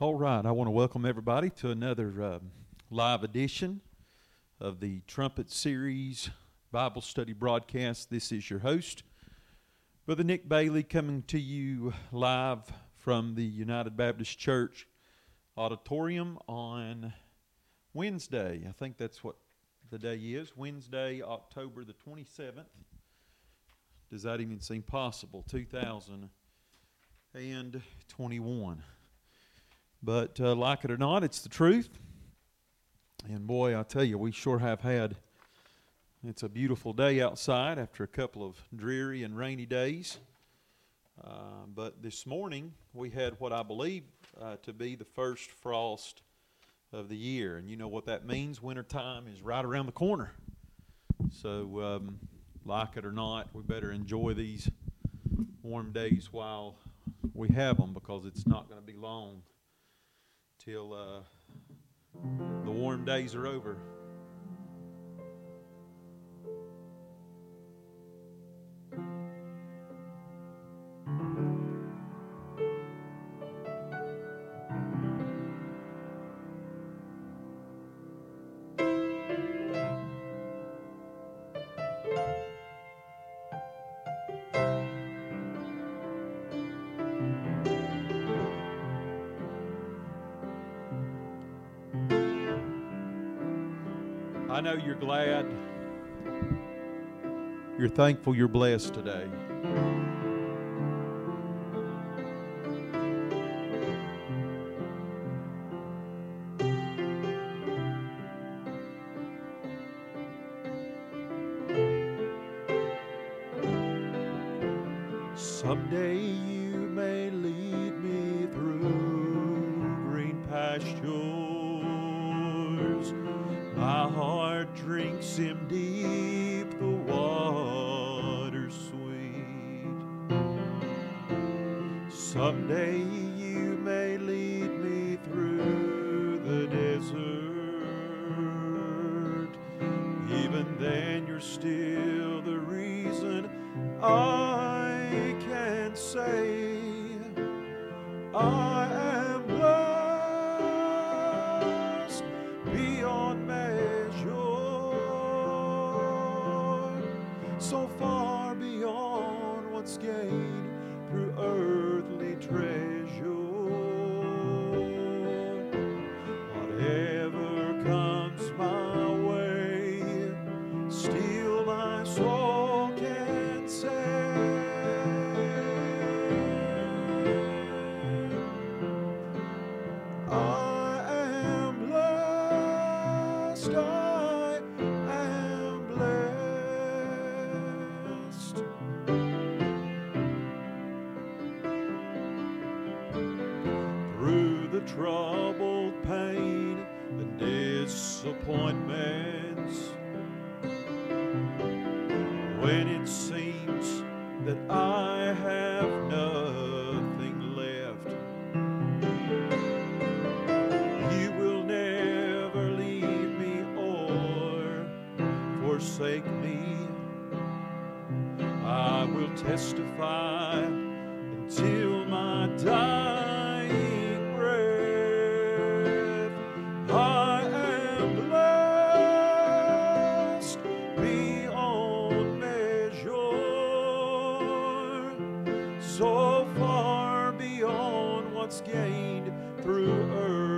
All right, I want to welcome everybody to another uh, live edition of the Trumpet Series Bible Study broadcast. This is your host, Brother Nick Bailey, coming to you live from the United Baptist Church auditorium on Wednesday. I think that's what the day is Wednesday, October the 27th. Does that even seem possible? 2021. But uh, like it or not, it's the truth. And boy, I tell you, we sure have had. It's a beautiful day outside after a couple of dreary and rainy days. Uh, but this morning we had what I believe uh, to be the first frost of the year, and you know what that means. Wintertime is right around the corner. So, um, like it or not, we better enjoy these warm days while we have them because it's not going to be long till uh, the warm days are over. I know you're glad. You're thankful you're blessed today. So far beyond what's gained through earthly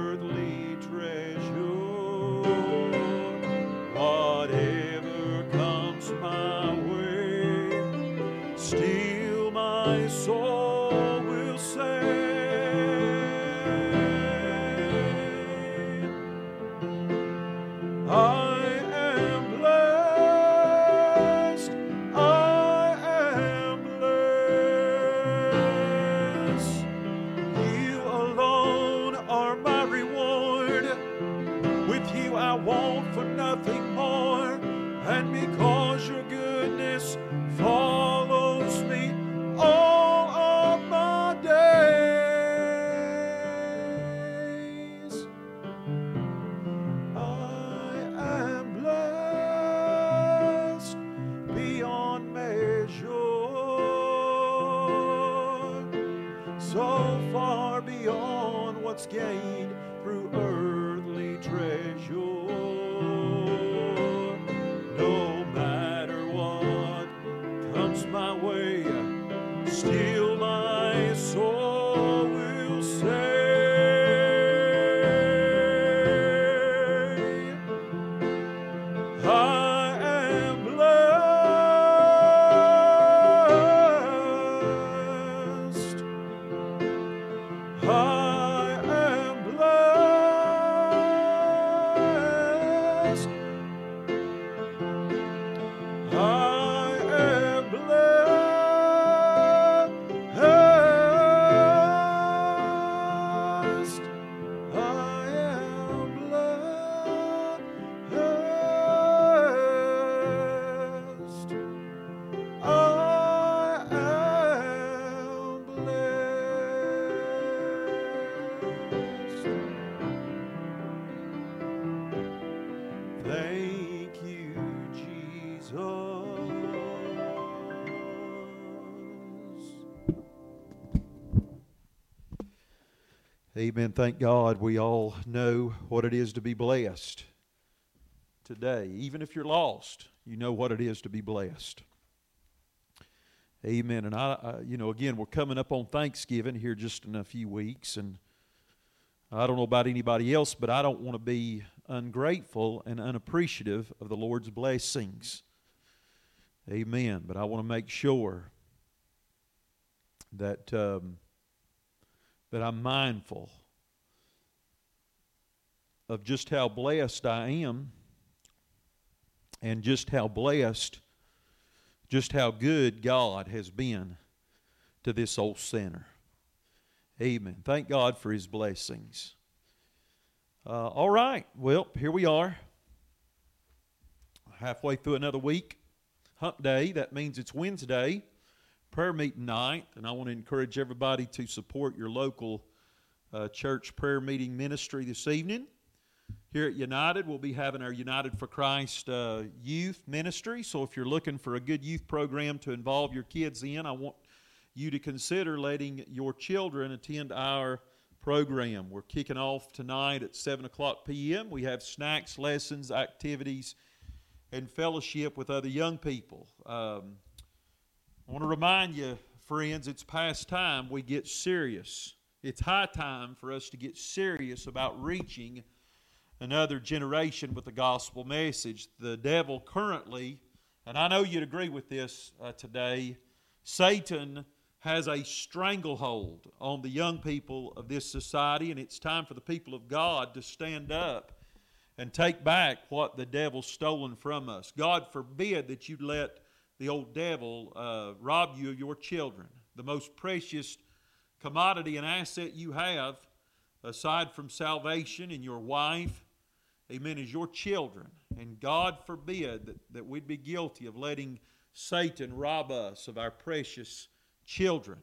Amen. Thank God we all know what it is to be blessed today. Even if you're lost, you know what it is to be blessed. Amen. And I, I, you know, again, we're coming up on Thanksgiving here just in a few weeks, and I don't know about anybody else, but I don't want to be ungrateful and unappreciative of the Lord's blessings. Amen. But I want to make sure that um, that I'm mindful of just how blessed I am, and just how blessed, just how good God has been to this old sinner. Amen. Thank God for His blessings. Uh, all right. Well, here we are. Halfway through another week. Hump Day. That means it's Wednesday. Prayer meeting night. And I want to encourage everybody to support your local uh, church prayer meeting ministry this evening. Here at United, we'll be having our United for Christ uh, youth ministry. So if you're looking for a good youth program to involve your kids in, I want you to consider letting your children attend our program. We're kicking off tonight at 7 o'clock p.m. We have snacks, lessons, activities, and fellowship with other young people. Um, I want to remind you, friends, it's past time we get serious. It's high time for us to get serious about reaching another generation with the gospel message. The devil currently, and I know you'd agree with this uh, today, Satan has a stranglehold on the young people of this society, and it's time for the people of God to stand up and take back what the devil's stolen from us. God forbid that you let the old devil uh, rob you of your children, the most precious commodity and asset you have, aside from salvation and your wife, amen, is your children. And God forbid that, that we'd be guilty of letting Satan rob us of our precious children.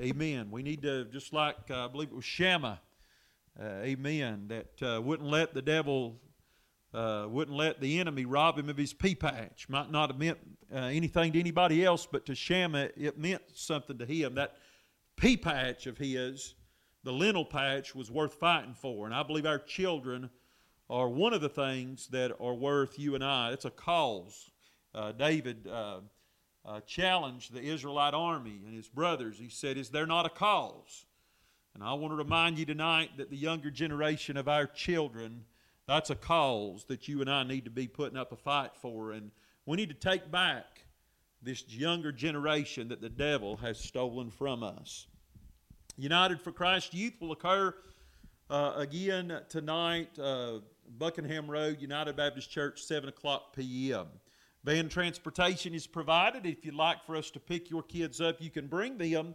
Amen. We need to, just like uh, I believe it was Shammah, uh, amen, that uh, wouldn't let the devil, uh, wouldn't let the enemy rob him of his pea patch. Might not have meant uh, anything to anybody else, but to Shammah, it meant something to him. That pea patch of his, the lentil patch, was worth fighting for. And I believe our children are one of the things that are worth you and I. It's a cause. Uh, David uh, uh, challenged the Israelite army and his brothers. He said, Is there not a cause? And I want to remind you tonight that the younger generation of our children, that's a cause that you and I need to be putting up a fight for. And we need to take back this younger generation that the devil has stolen from us. United for Christ Youth will occur uh, again tonight, uh, Buckingham Road, United Baptist Church, 7 o'clock p.m. Van transportation is provided. If you'd like for us to pick your kids up, you can bring them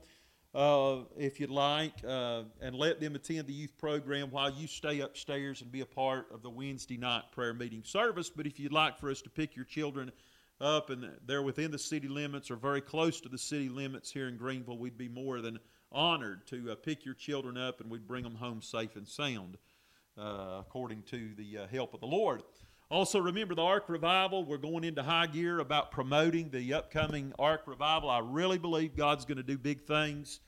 uh, if you'd like uh, and let them attend the youth program while you stay upstairs and be a part of the Wednesday night prayer meeting service. But if you'd like for us to pick your children up and they're within the city limits or very close to the city limits here in Greeneville, we'd be more than honored to uh, pick your children up and we'd bring them home safe and sound uh, according to the uh, help of the Lord. Also, remember the Ark Revival. We're going into high gear about promoting the upcoming Ark Revival. I really believe God's going to do big things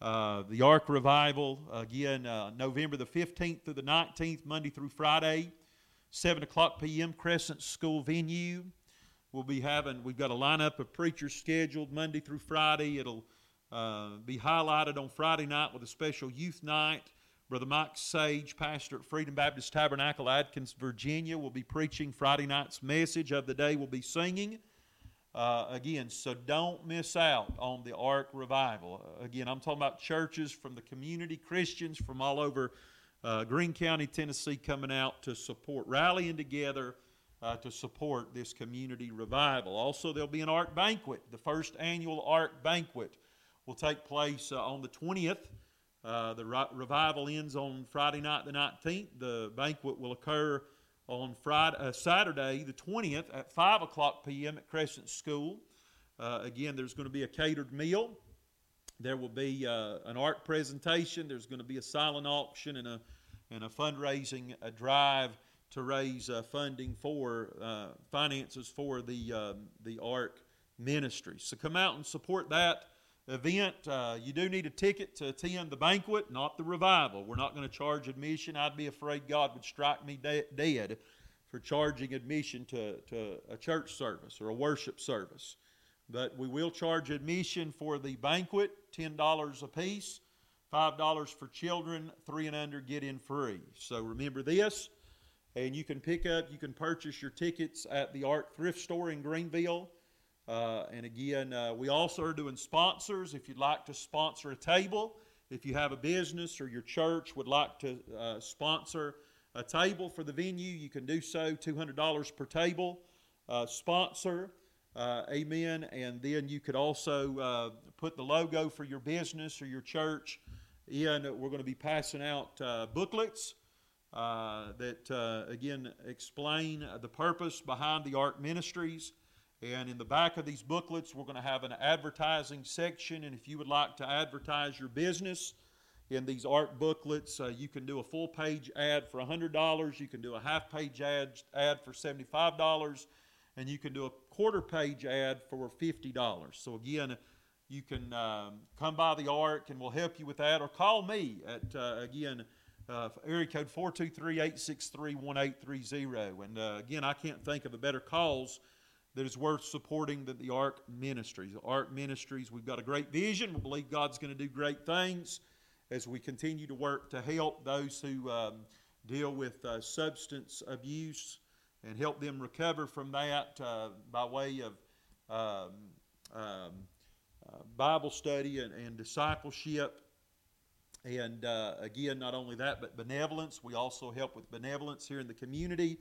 Uh, the Ark Revival, again, uh, November the 15th through the 19th, Monday through Friday, 7 o'clock p.m., Crescent School venue. We'll be having, we've got a lineup of preachers scheduled Monday through Friday. It'll uh, be highlighted on Friday night with a special youth night. Brother Mike Sage, pastor at Freedom Baptist Tabernacle, Atkins, Virginia, will be preaching Friday night's message of the day. We'll be singing. Uh, again, so don't miss out on the Ark Revival. Uh, again, I'm talking about churches from the community, Christians from all over uh, Greene County, Tennessee, coming out to support, rallying together uh, to support this community revival. Also, there'll be an Ark banquet. The first annual Ark banquet will take place uh, on the 20th. Uh, the revival ends on Friday night, the 19th. The banquet will occur on Friday, uh, Saturday, the 20th, at 5 o'clock p.m. at Crescent School. Uh, again, there's going to be a catered meal. There will be uh, an art presentation. There's going to be a silent auction and a, and a fundraising a drive to raise uh, funding for uh, finances for the, um, the Ark ministry. So come out and support that event. Uh, you do need a ticket to attend the banquet, not the revival. We're not going to charge admission. I'd be afraid God would strike me de- dead for charging admission to, to a church service or a worship service. But we will charge admission for the banquet, $10 a piece, $5 for children, three and under get in free. So remember this, and you can pick up, you can purchase your tickets at the Ark Thrift Store in Greeneville. Uh, and again, uh, we also are doing sponsors. If you'd like to sponsor a table, if you have a business or your church would like to uh, sponsor a table for the venue, you can do so. $200 per table. Uh, sponsor, uh, amen. And then you could also uh, put the logo for your business or your church in. We're going to be passing out booklets that, again, explain the purpose behind the Ark Ministries. And in the back of these booklets, we're going to have an advertising section. And if you would like to advertise your business in these art booklets, uh, you can do a full page ad for $100. You can do a half page ad, ad for $75. And you can do a quarter page ad for $50. So again, you can um, come by the Ark and we'll help you with that. Or call me at, uh, again, uh, area code 423 863 1830. And uh, again, I can't think of a better cause that is worth supporting than the Ark Ministries. The Ark Ministries, we've got a great vision. We believe God's going to do great things as we continue to work to help those who um, deal with uh, substance abuse and help them recover from that uh, by way of um, um, uh, Bible study and, and discipleship. And uh, again, not only that, but benevolence. We also help with benevolence here in the community.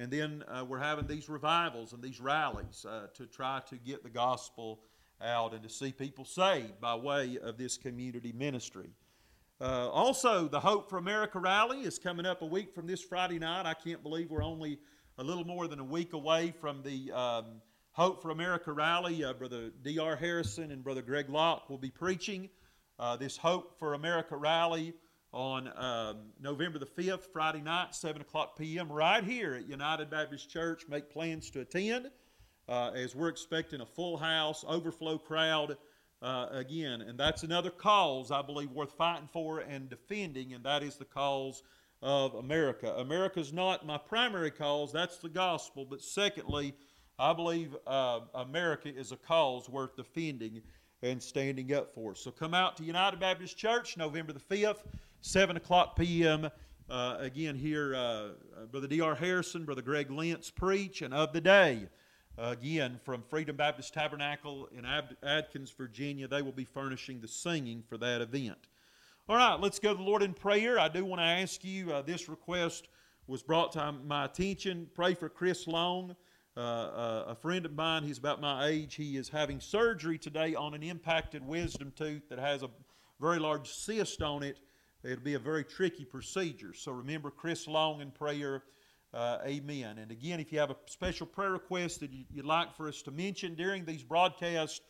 And then uh, we're having these revivals and these rallies uh, to try to get the gospel out and to see people saved by way of this community ministry. Uh, also, the Hope for America rally is coming up a week from this Friday night. I can't believe we're only a little more than a week away from the um, Hope for America rally. Uh, Brother D.R. Harrison and Brother Greg Locke will be preaching uh, this Hope for America rally on um, November the 5th, Friday night, 7 o'clock p.m., right here at United Baptist Church. Make plans to attend uh, as we're expecting a full house, overflow crowd uh, again. And that's another cause I believe worth fighting for and defending, and that is the cause of America. America's not my primary cause, that's the gospel. But secondly, I believe uh, America is a cause worth defending and standing up for. So come out to United Baptist Church November the 5th. 7 o'clock p.m. Uh, again, here, uh, uh Brother D.R. Harrison, Brother Greg Lentz preach, and of the day, again, from Freedom Baptist Tabernacle in Ad- Atkins, Virginia, they will be furnishing the singing for that event. All right, let's go to the Lord in prayer. I do want to ask you uh, this request was brought to my attention. Pray for Chris Long. Uh, uh, a friend of mine, he's about my age, he is having surgery today on an impacted wisdom tooth that has a very large cyst on it It'll be a very tricky procedure. So remember Chris Long in prayer. Uh, amen. And again, if you have a special prayer request that you'd like for us to mention during these broadcasts,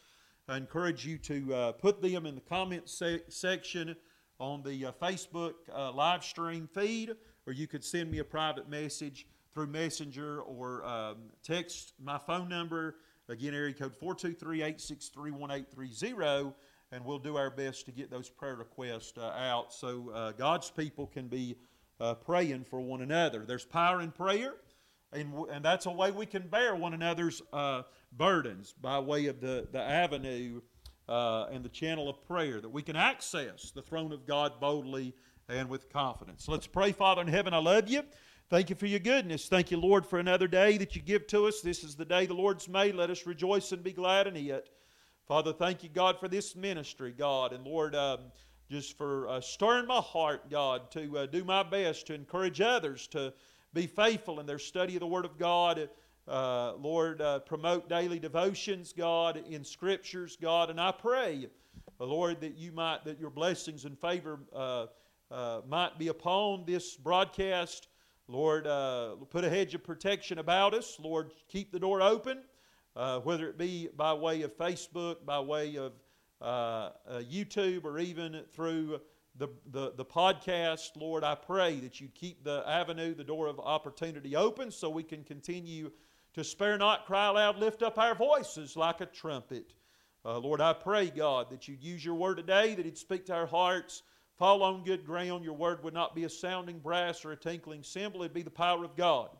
I encourage you to uh, put them in the comment se- section on the uh, Facebook uh, live stream feed, or you could send me a private message through Messenger or um, text my phone number. Again, area code 423 863 1830 and we'll do our best to get those prayer requests uh, out so uh, God's people can be uh, praying for one another. There's power in prayer, and, and that's a way we can bear one another's uh, burdens by way of the, the avenue uh, and the channel of prayer, that we can access the throne of God boldly and with confidence. Let's pray, Father in heaven, I love you. Thank you for your goodness. Thank you, Lord, for another day that you give to us. This is the day the Lord's made. Let us rejoice and be glad in it. Father, thank you, God, for this ministry, God. And Lord, um, just for uh, stirring my heart, God, to uh, do my best to encourage others to be faithful in their study of the Word of God. Uh, Lord, uh, promote daily devotions, God, in Scriptures, God. And I pray, uh, Lord, that you might, that your blessings and favor uh, might be upon this broadcast. Lord, put a hedge of protection about us. Lord, keep the door open uh, whether it be by way of Facebook, by way of uh, uh, YouTube, or even through the, the, the podcast. Lord, I pray that you keep the avenue, the door of opportunity open so we can continue to spare not, cry loud, lift up our voices like a trumpet. Uh, Lord, I pray, God, that you'd use your word today, that it'd speak to our hearts, fall on good ground. Your word would not be a sounding brass or a tinkling cymbal, it'd be the power of God.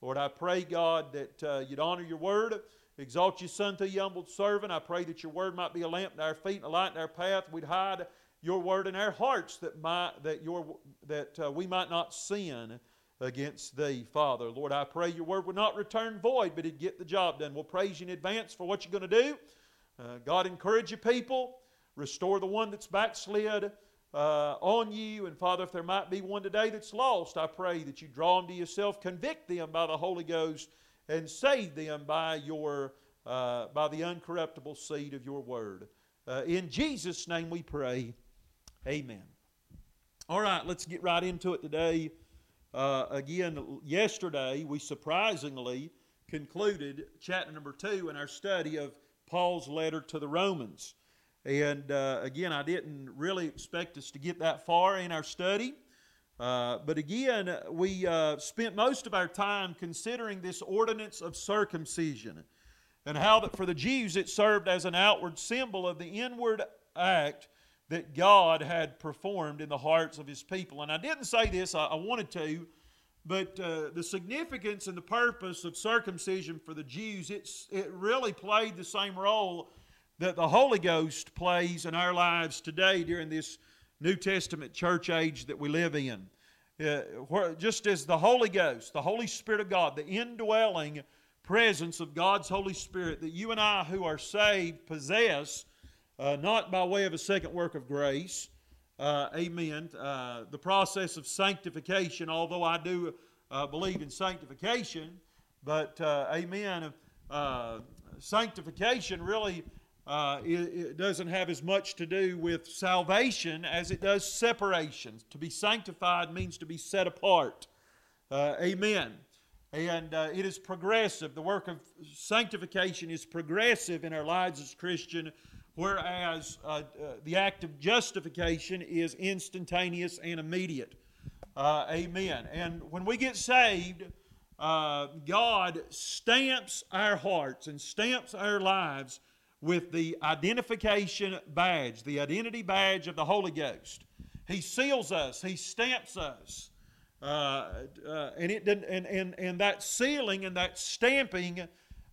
Lord, I pray, God, that uh, you'd honor your word. Exalt your Son to your humble servant. I pray that your word might be a lamp to our feet and a light in our path. We'd hide your word in our hearts that, might, that, your, that uh, we might not sin against thee, Father. Lord, I pray your word would not return void, but it'd get the job done. We'll praise you in advance for what you're going to do. Uh, God, encourage your people. Restore the one that's backslid uh, on you. And Father, if there might be one today that's lost, I pray that you draw them to yourself, convict them by the Holy Ghost and save them by, your, uh, by the uncorruptible seed of your word. Uh, in Jesus' name we pray. Amen. All right, let's get right into it today. Uh, again, yesterday we surprisingly concluded chapter number two in our study of Paul's letter to the Romans. And uh, again, I didn't really expect us to get that far in our study. Uh, but again, we uh, spent most of our time considering this ordinance of circumcision and how that for the Jews it served as an outward symbol of the inward act that God had performed in the hearts of His people. And I didn't say this, I, I wanted to, but uh, the significance and the purpose of circumcision for the Jews, it's, it really played the same role that the Holy Ghost plays in our lives today during this New Testament church age that we live in. Uh, where, just as the Holy Ghost, the Holy Spirit of God, the indwelling presence of God's Holy Spirit that you and I who are saved possess, uh, not by way of a second work of grace, uh, amen, uh, the process of sanctification, although I do uh, believe in sanctification, but uh, amen, sanctification really uh, it, it, doesn't have as much to do with salvation as it does separation. To be sanctified means to be set apart. Uh, amen. And uh, it is progressive. The work of sanctification is progressive in our lives as Christian, whereas uh, uh, the act of justification is instantaneous and immediate. Uh, amen. And when we get saved, God stamps our hearts and stamps our lives with the identification badge, the identity badge of the Holy Ghost. He seals us, He stamps us. Uh, uh, and, it, and, and, and that sealing and that stamping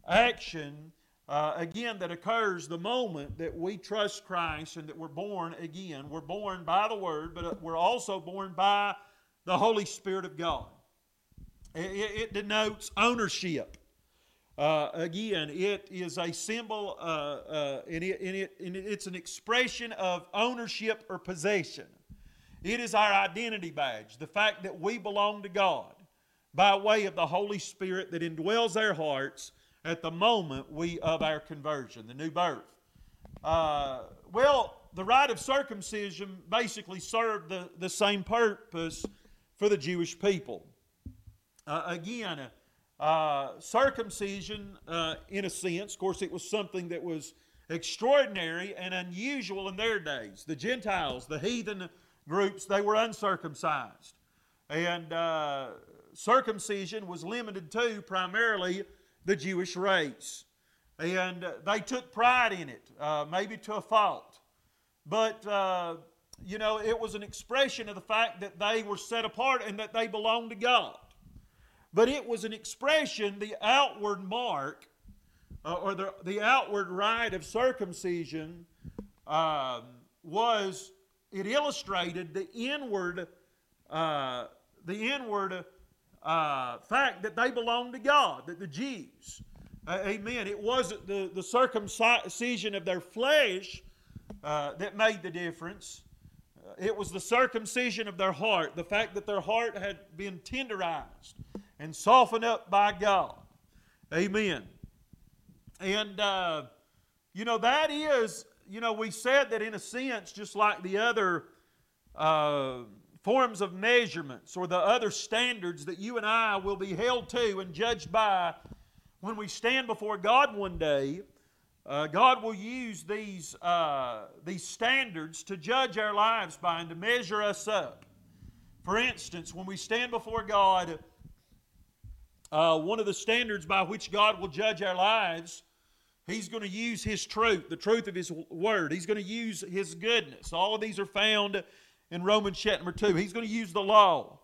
action, uh, again, that occurs the moment that we trust Christ and that we're born again. We're born by the Word, but uh, we're also born by the Holy Spirit of God. It, it denotes ownership. Uh, again, it is a symbol, uh, uh, and, it, and, it, and it's an expression of ownership or possession. It is our identity badge, the fact that we belong to God by way of the Holy Spirit that indwells our hearts at the moment we of our conversion, the new birth. Uh, well, the rite of circumcision basically served the, the same purpose for the Jewish people. Uh, again, uh, circumcision, uh, in a sense, of course, it was something that was extraordinary and unusual in their days. The Gentiles, the heathen groups, they were uncircumcised. And uh, circumcision was limited to primarily the Jewish race. And they took pride in it, uh, maybe to a fault. but, uh, you know, it was an expression of the fact that they were set apart and that they belonged to God. But it was an expression, the outward mark, uh, or the, the outward rite of circumcision um, was, it illustrated the inward, uh, the inward uh, fact that they belonged to God, that the Jews, uh, amen, it wasn't the, the circumcision of their flesh uh, that made the difference. Uh, it was the circumcision of their heart, the fact that their heart had been tenderized and softened up by God. Amen. And, uh, you know, that is, you know, we said that in a sense, just like the other uh, forms of measurements or the other standards that you and I will be held to and judged by when we stand before God one day, uh, God will use these, uh, these standards to judge our lives by and to measure us up. For instance, when we stand before God, uh, one of the standards by which God will judge our lives, He's going to use His truth, the truth of His Word. He's going to use His goodness. All of these are found in Romans chapter 2. He's going to use the law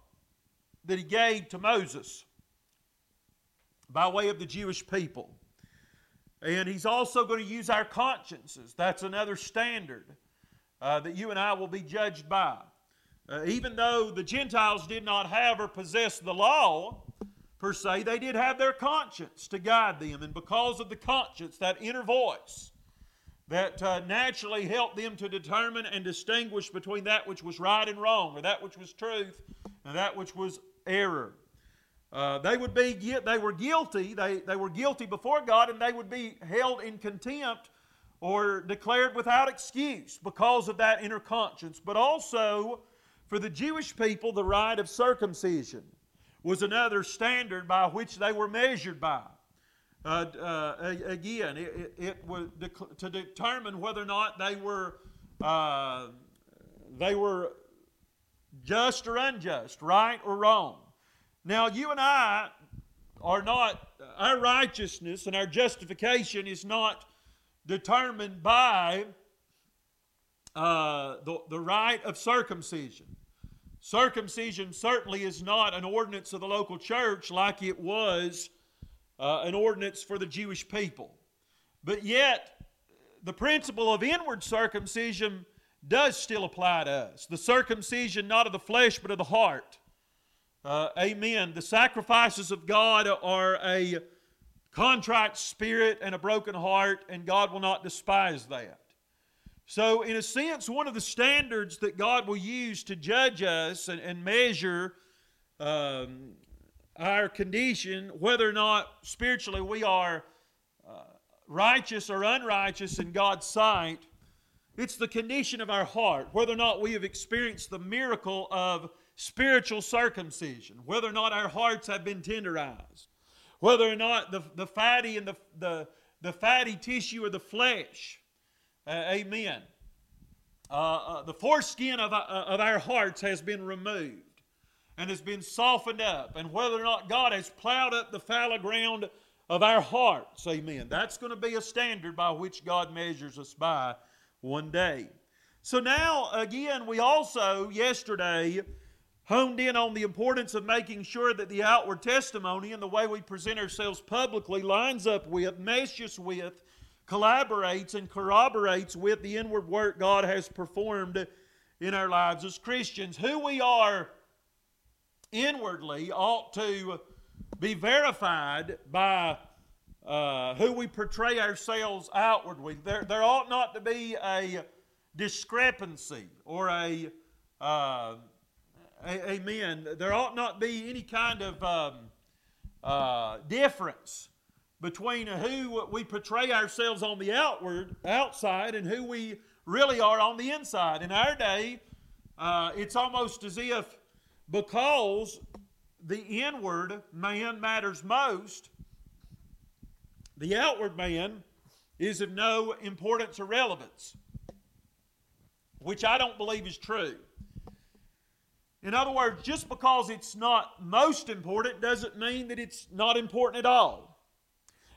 that He gave to Moses by way of the Jewish people. And He's also going to use our consciences. That's another standard uh, that you and I will be judged by. Uh, even though the Gentiles did not have or possess the law, per se, they did have their conscience to guide them. And because of the conscience, that inner voice that uh, naturally helped them to determine and distinguish between that which was right and wrong, or that which was truth and that which was error. Uh, they would be they were guilty. They, they were guilty before God, and they would be held in contempt or declared without excuse because of that inner conscience. But also for the Jewish people, the rite of circumcision was another standard by which they were measured by. Uh, uh, again, it, it, it, was to determine whether or not they were uh, they were just or unjust, right or wrong. Now, you and I are not our righteousness and our justification is not determined by uh, the, the rite of circumcision. Circumcision certainly is not an ordinance of the local church like it was uh, an ordinance for the Jewish people. But yet, the principle of inward circumcision does still apply to us. The circumcision not of the flesh, but of the heart. Uh, amen. The sacrifices of God are a contrite spirit and a broken heart, and God will not despise that. So, in a sense, one of the standards that God will use to judge us and, and measure um, our condition, whether or not spiritually we are uh, righteous or unrighteous in God's sight, it's the condition of our heart, whether or not we have experienced the miracle of spiritual circumcision, whether or not our hearts have been tenderized, whether or not the, the fatty and the, the, the fatty tissue of the flesh uh, amen. Uh, uh, the foreskin of, uh, of our hearts has been removed and has been softened up, and whether or not God has plowed up the fallow ground of our hearts, amen. That's going to be a standard by which God measures us by one day. So now, again, we also, yesterday, honed in on the importance of making sure that the outward testimony and the way we present ourselves publicly lines up with, meshes with, collaborates and corroborates with the inward work God has performed in our lives as Christians. Who we are inwardly ought to be verified by uh, who we portray ourselves outwardly. There, there ought not to be a discrepancy or a, uh, amen. There ought not be any kind of um, uh, difference between who we portray ourselves on the outward outside and who we really are on the inside. In our day, uh, it's almost as if because the inward man matters most, the outward man is of no importance or relevance, which I don't believe is true. In other words, just because it's not most important doesn't mean that it's not important at all.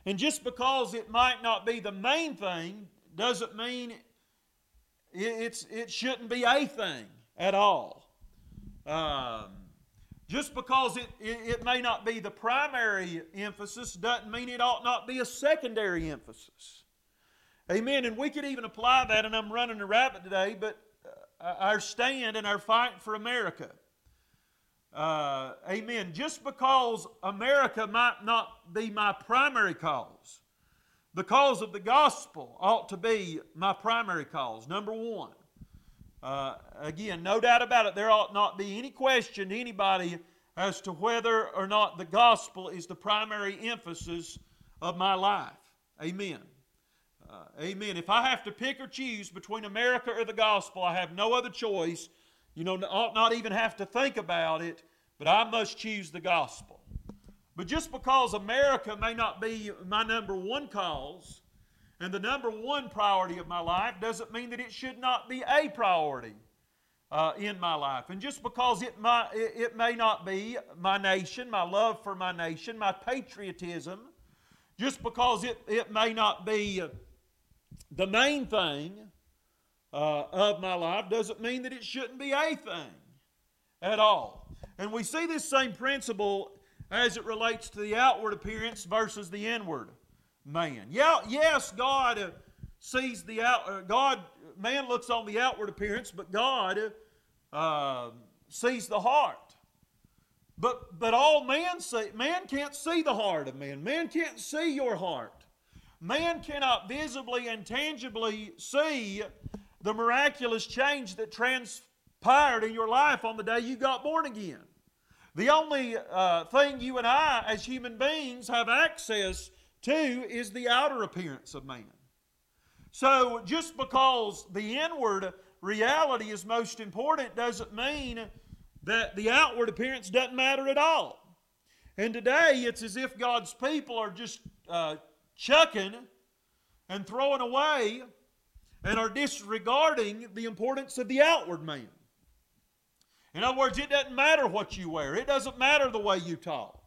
And just because it might not be the main thing doesn't mean it's, it shouldn't be a thing at all. Um, just because it, it, it, may not be the primary emphasis doesn't mean it ought not be a secondary emphasis. Amen. And we could even apply that, and I'm running a rabbit today, but uh, our stand and our fight for America. Uh, amen. Just because America might not be my primary cause, the cause of the gospel ought to be my primary cause, number one. Uh, again, no doubt about it, there ought not be any question to anybody as to whether or not the gospel is the primary emphasis of my life. Amen. Uh, amen. If I have to pick or choose between America or the gospel, I have no other choice. You know, ought not even have to think about it, but I must choose the gospel. But just because America may not be my number one cause and the number one priority of my life doesn't mean that it should not be a priority uh, in my life. And just because it, it may not be my nation, my love for my nation, my patriotism, just because it, it may not be the main thing uh, of my life, doesn't mean that it shouldn't be a thing at all. And we see this same principle as it relates to the outward appearance versus the inward man. Yeah, yes, God uh, sees the out. Uh, God, man looks on the outward appearance, but God uh, sees the heart. But but all man see, man can't see the heart of man. Man can't see your heart. Man cannot visibly and tangibly see the miraculous change that transpired in your life on the day you got born again. The only uh, thing you and I, as human beings, have access to is the outer appearance of man. So just because the inward reality is most important doesn't mean that the outward appearance doesn't matter at all. And today it's as if God's people are just uh, chucking and throwing away and are disregarding the importance of the outward man. In other words, it doesn't matter what you wear, it doesn't matter the way you talk.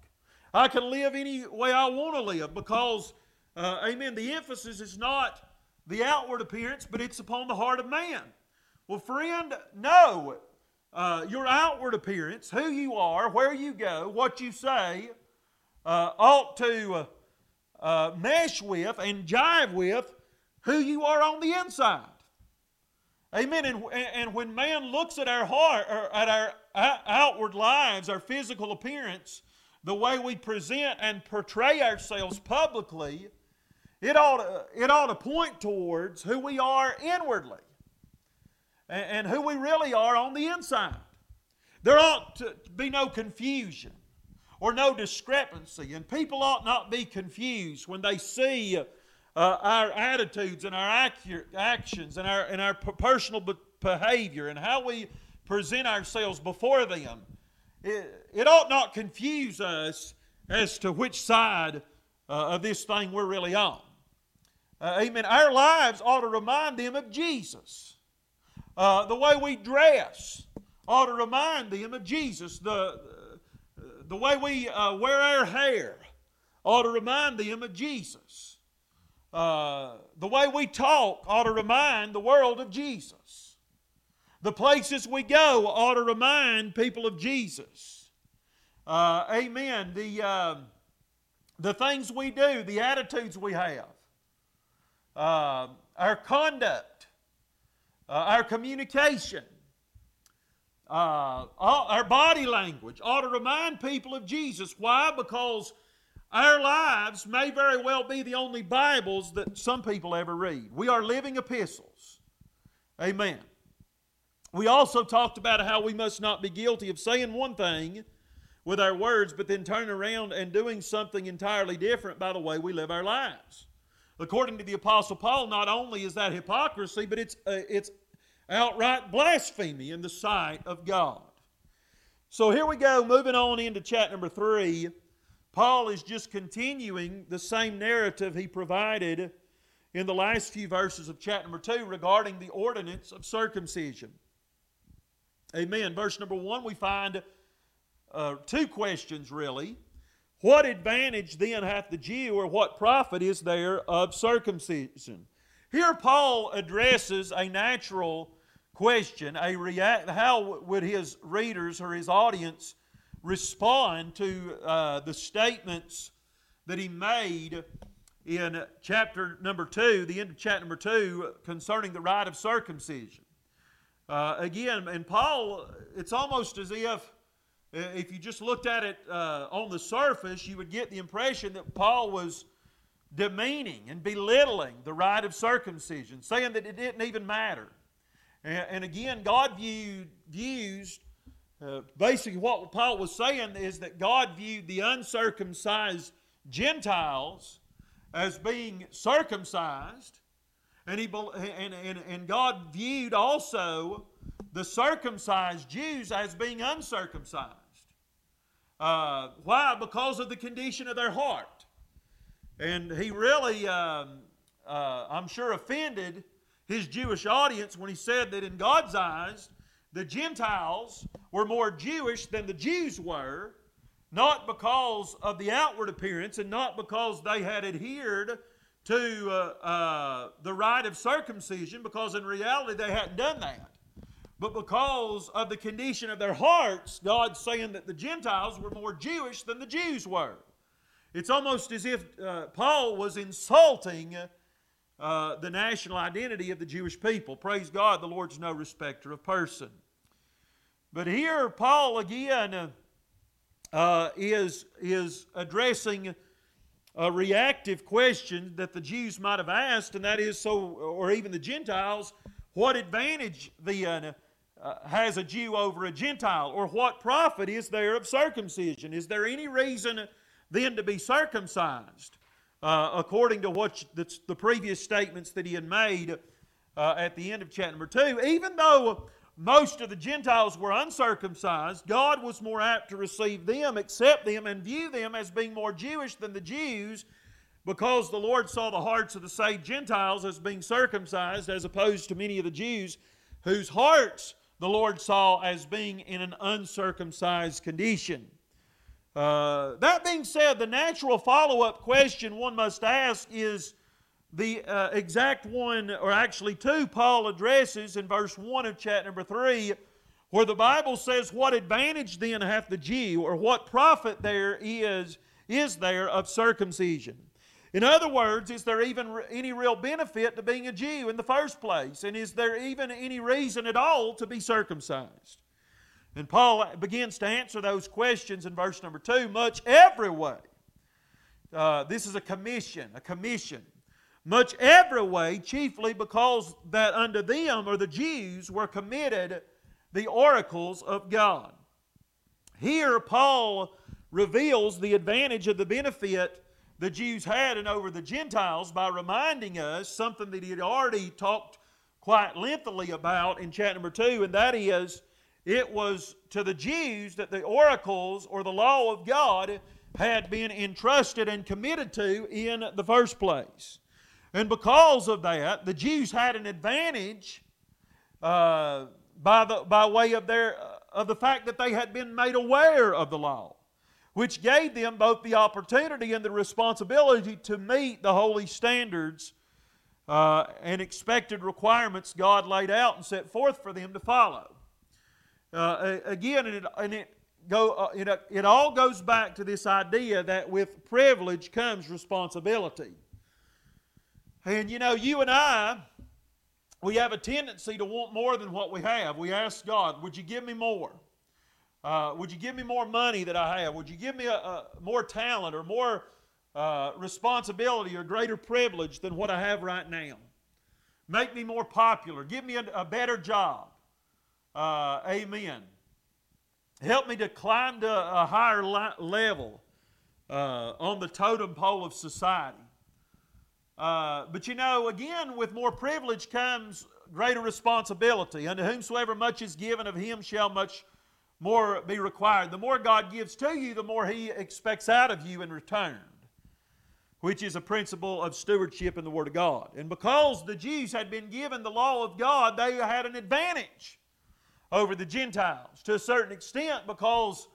I can live any way I want to live because, uh, amen, the emphasis is not the outward appearance, but it's upon the heart of man. Well, friend, no. Uh, your outward appearance, who you are, where you go, what you say, uh, ought to uh, uh mesh with and jive with who you are on the inside. Amen. And, and when man looks at our heart, or at our outward lives, our physical appearance, the way we present and portray ourselves publicly, it ought to, it ought to point towards who we are inwardly and, and who we really are on the inside. There ought to be no confusion or no discrepancy, and people ought not be confused when they see uh, our attitudes and our actions and our, and our personal behavior and how we present ourselves before them. It, it ought not confuse us as to which side uh, of this thing we're really on. Uh, amen. Our lives ought to remind them of Jesus. Uh, the way we dress ought to remind them of Jesus. The, the way we uh, wear our hair ought to remind them of Jesus. Uh, the way we talk ought to remind the world of Jesus. The places we go ought to remind people of Jesus. Uh, amen. The, uh, the things we do, the attitudes we have, uh, our conduct, uh, our communication, uh, our body language ought to remind people of Jesus. Why? Because our lives may very well be the only Bibles that some people ever read. We are living epistles. Amen. We also talked about how we must not be guilty of saying one thing with our words, but then turn around and doing something entirely different by the way we live our lives. According to the Apostle Paul, not only is that hypocrisy, but it's, uh, it's outright blasphemy in the sight of God. So here we go, moving on into chat number three. Paul is just continuing the same narrative he provided in the last few verses of chapter number 2 regarding the ordinance of circumcision. Amen. Verse number 1, we find uh, two questions really. What advantage then hath the Jew, or what profit is there of circumcision? Here, Paul addresses a natural question, a react, how would his readers or his audience respond to uh, the statements that he made in chapter number two, the end of chapter number two, concerning the rite of circumcision. Uh, again, and Paul, it's almost as if, if you just looked at it uh, on the surface, you would get the impression that Paul was demeaning and belittling the rite of circumcision, saying that it didn't even matter. And, and again, God viewed, views, uh, basically what Paul was saying is that God viewed the uncircumcised Gentiles as being circumcised, and, he, and, and, and God viewed also the circumcised Jews as being uncircumcised. Uh, why? Because of the condition of their heart. And he really, um, uh, I'm sure, offended his Jewish audience when he said that in God's eyes, the Gentiles were more Jewish than the Jews were, not because of the outward appearance and not because they had adhered to uh, uh, the rite of circumcision, because in reality they hadn't done that. But because of the condition of their hearts, God's saying that the Gentiles were more Jewish than the Jews were. It's almost as if uh, Paul was insulting uh, the national identity of the Jewish people. Praise God, the Lord's no respecter of person. But here, Paul again uh, is, is addressing a reactive question that the Jews might have asked, and that is so, or even the Gentiles, what advantage then uh, has a Jew over a Gentile, or what profit is there of circumcision? Is there any reason then to be circumcised, uh, according to what the, the, previous statements that he had made uh, at the end of chapter number 2. Even though most of the Gentiles were uncircumcised, God was more apt to receive them, accept them, and view them as being more Jewish than the Jews because the Lord saw the hearts of the saved Gentiles as being circumcised as opposed to many of the Jews whose hearts the Lord saw as being in an uncircumcised condition. Uh, that being said, the natural follow up question one must ask is the uh, exact one, or actually two, Paul addresses in verse 1 of chapter number 3, where the Bible says, What advantage then hath the Jew, or what profit there is, is there of circumcision? In other words, is there even any real benefit to being a Jew in the first place? And is there even any reason at all to be circumcised? And Paul begins to answer those questions in verse number two much every way. Uh, this is a commission, a commission. Much every way, chiefly because that unto them, or the Jews, were committed the oracles of God. Here, Paul reveals the advantage of the benefit the Jews had and over the Gentiles by reminding us something that he had already talked quite lengthily about in chapter number 2, and that is it was to the Jews that the oracles or the law of God had been entrusted and committed to in the first place. And because of that, the Jews had an advantage uh, by, the, by way of, their, of the fact that they had been made aware of the law, which gave them both the opportunity and the responsibility to meet the holy standards uh, and expected requirements God laid out and set forth for them to follow. Uh, again, and it, and it, go, uh, it, it all goes back to this idea that with privilege comes responsibility. And you know, you and I, we have a tendency to want more than what we have. We ask God, Would you give me more? Uh, would you give me more money that I have? Would you give me a, a more talent or more uh, responsibility or greater privilege than what I have right now? Make me more popular. Give me a, a better job. Uh, amen. Help me to climb to a higher level uh, on the totem pole of society. Uh, but you know, again, with more privilege comes greater responsibility. Unto whomsoever much is given, of him shall much more be required. The more God gives to you, the more He expects out of you in return, which is a principle of stewardship in the Word of God. And because the Jews had been given the law of God, they had an advantage over the Gentiles to a certain extent because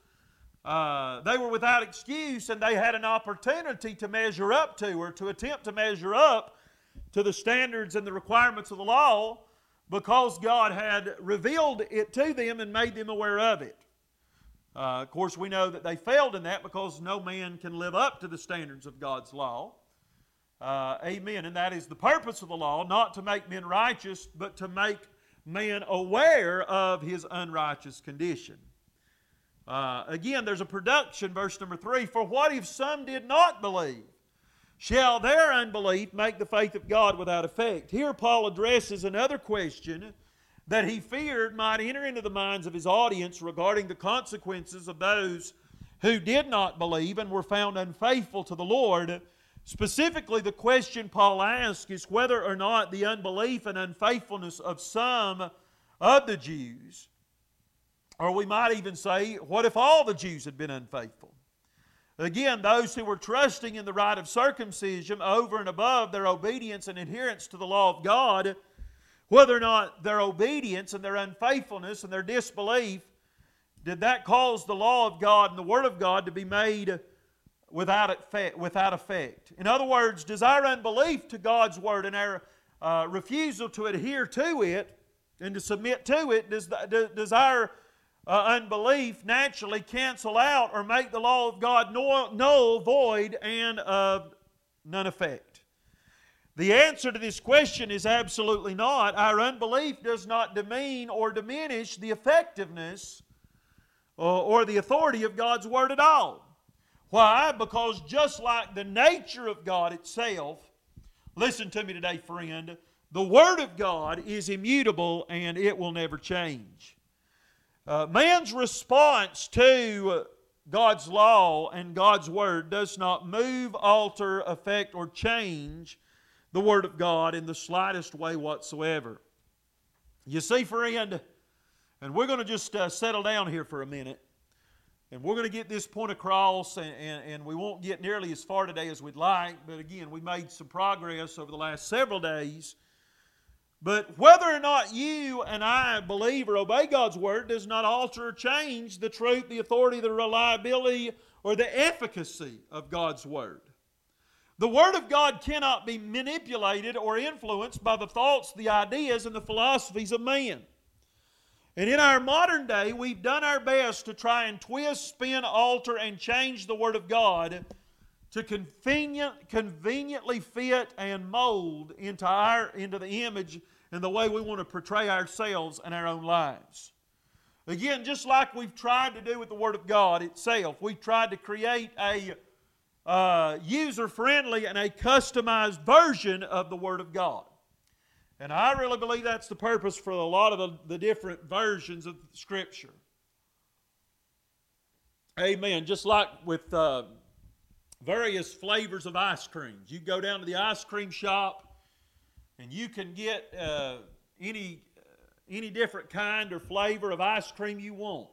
uh, they were without excuse and they had an opportunity to measure up to or to attempt to measure up to the standards and the requirements of the law because God had revealed it to them and made them aware of it. Uh, of course, we know that they failed in that because no man can live up to the standards of God's law. Uh, amen. And that is the purpose of the law, not to make men righteous, but to make man aware of his unrighteous condition. Uh, again, there's a production, verse number three. For what if some did not believe? Shall their unbelief make the faith of God without effect? Here, Paul addresses another question that he feared might enter into the minds of his audience regarding the consequences of those who did not believe and were found unfaithful to the Lord. Specifically, the question Paul asks is whether or not the unbelief and unfaithfulness of some of the Jews, or we might even say, what if all the Jews had been unfaithful? Again, those who were trusting in the rite of circumcision over and above their obedience and adherence to the law of God whether or not their obedience and their unfaithfulness and their disbelief did that cause the law of God and the Word of God to be made without effect? Without effect? In other words, does our unbelief to God's Word and our uh, refusal to adhere to it and to submit to it, does, the, does our uh, unbelief naturally cancel out or make the law of God null, null void, and of none effect? The answer to this question is absolutely not. Our unbelief does not demean or diminish the effectiveness or the authority of God's Word at all. Why? Because just like the nature of God itself, listen to me today, friend, the Word of God is immutable and it will never change. Uh, man's response to God's law and God's Word does not move, alter, affect, or change the Word of God in the slightest way whatsoever. You see, friend, and we're going to just uh, settle down here for a minute, and we're going to get this point across, and, and, and we won't get nearly as far today as we'd like, but again, we made some progress over the last several days. But whether or not you and I believe or obey God's Word does not alter or change the truth, the authority, the reliability, or the efficacy of God's Word. The Word of God cannot be manipulated or influenced by the thoughts, the ideas, and the philosophies of man. And in our modern day, we've done our best to try and twist, spin, alter, and change the Word of God to convenient, conveniently fit and mold into, our, into the image and the way we want to portray ourselves and our own lives. Again, just like we've tried to do with the Word of God itself, we've tried to create a uh, user friendly and a customized version of the Word of God. And I really believe that's the purpose for a lot of the, the different versions of Scripture. Amen. Just like with uh, various flavors of ice creams. You go down to the ice cream shop and you can get uh, any, any different kind or flavor of ice cream you want.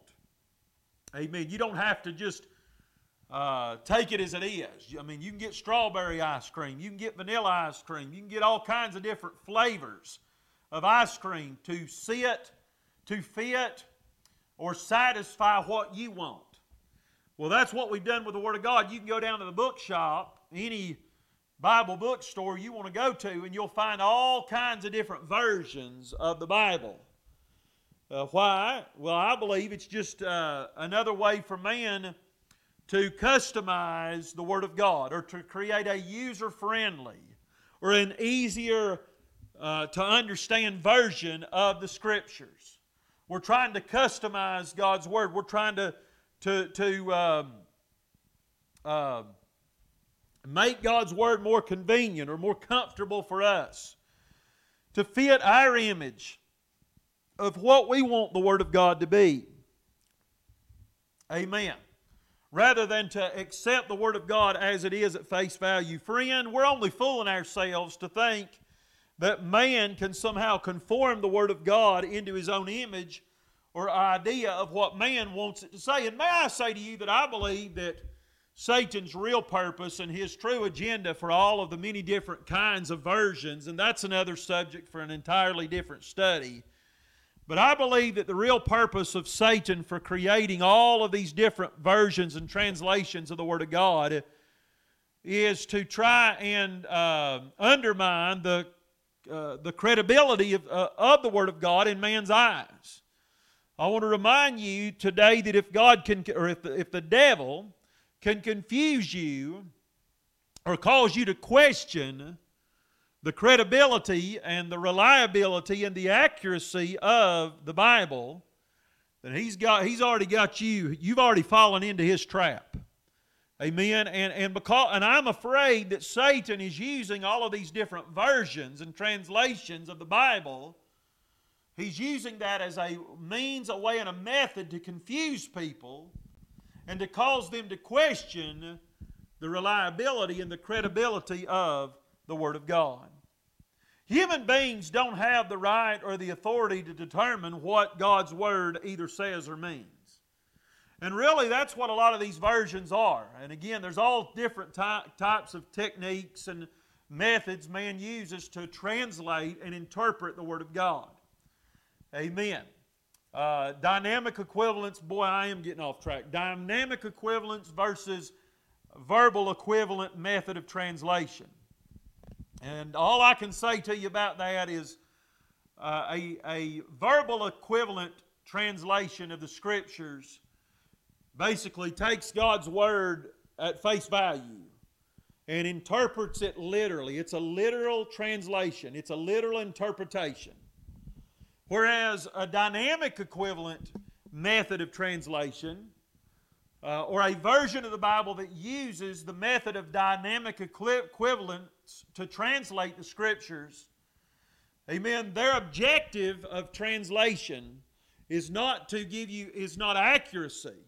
Amen. You don't have to just uh, take it as it is. I mean, you can get strawberry ice cream, you can get vanilla ice cream, you can get all kinds of different flavors of ice cream to sit, to fit, or satisfy what you want. Well, that's what we've done with the Word of God. You can go down to the bookshop, any Bible bookstore you want to go to, and you'll find all kinds of different versions of the Bible. Uh, why? Well, I believe it's just uh, another way for man to customize the Word of God or to create a user friendly or an easier uh, to understand version of the Scriptures. We're trying to customize God's Word. We're trying to, to, to um, uh, make God's Word more convenient or more comfortable for us to fit our image of what we want the Word of God to be. Amen rather than to accept the Word of God as it is at face value. Friend, we're only fooling ourselves to think that man can somehow conform the Word of God into his own image or idea of what man wants it to say. And may I say to you that I believe that Satan's real purpose and his true agenda for all of the many different kinds of versions, and that's another subject for an entirely different study but I believe that the real purpose of Satan for creating all of these different versions and translations of the Word of God is to try and uh, undermine the, uh, the credibility of, uh, of the Word of God in man's eyes. I want to remind you today that if God can, or if the, if the devil can confuse you or cause you to question the credibility and the reliability and the accuracy of the Bible, then he's got he's already got you. You've already fallen into his trap. Amen. And and because and I'm afraid that Satan is using all of these different versions and translations of the Bible. He's using that as a means, a way, and a method to confuse people and to cause them to question the reliability and the credibility of the Word of God. Human beings don't have the right or the authority to determine what God's Word either says or means. And really, that's what a lot of these versions are. And again, there's all different ty- types of techniques and methods man uses to translate and interpret the Word of God. Amen. Uh, dynamic equivalence, boy, I am getting off track. Dynamic equivalence versus verbal equivalent method of translation. And all I can say to you about that is uh, a, a verbal equivalent translation of the Scriptures basically takes God's Word at face value and interprets it literally. It's a literal translation, it's a literal interpretation. Whereas a dynamic equivalent method of translation uh, or a version of the Bible that uses the method of dynamic to translate the Scriptures, amen, their objective of translation is not to give you, is not accuracy,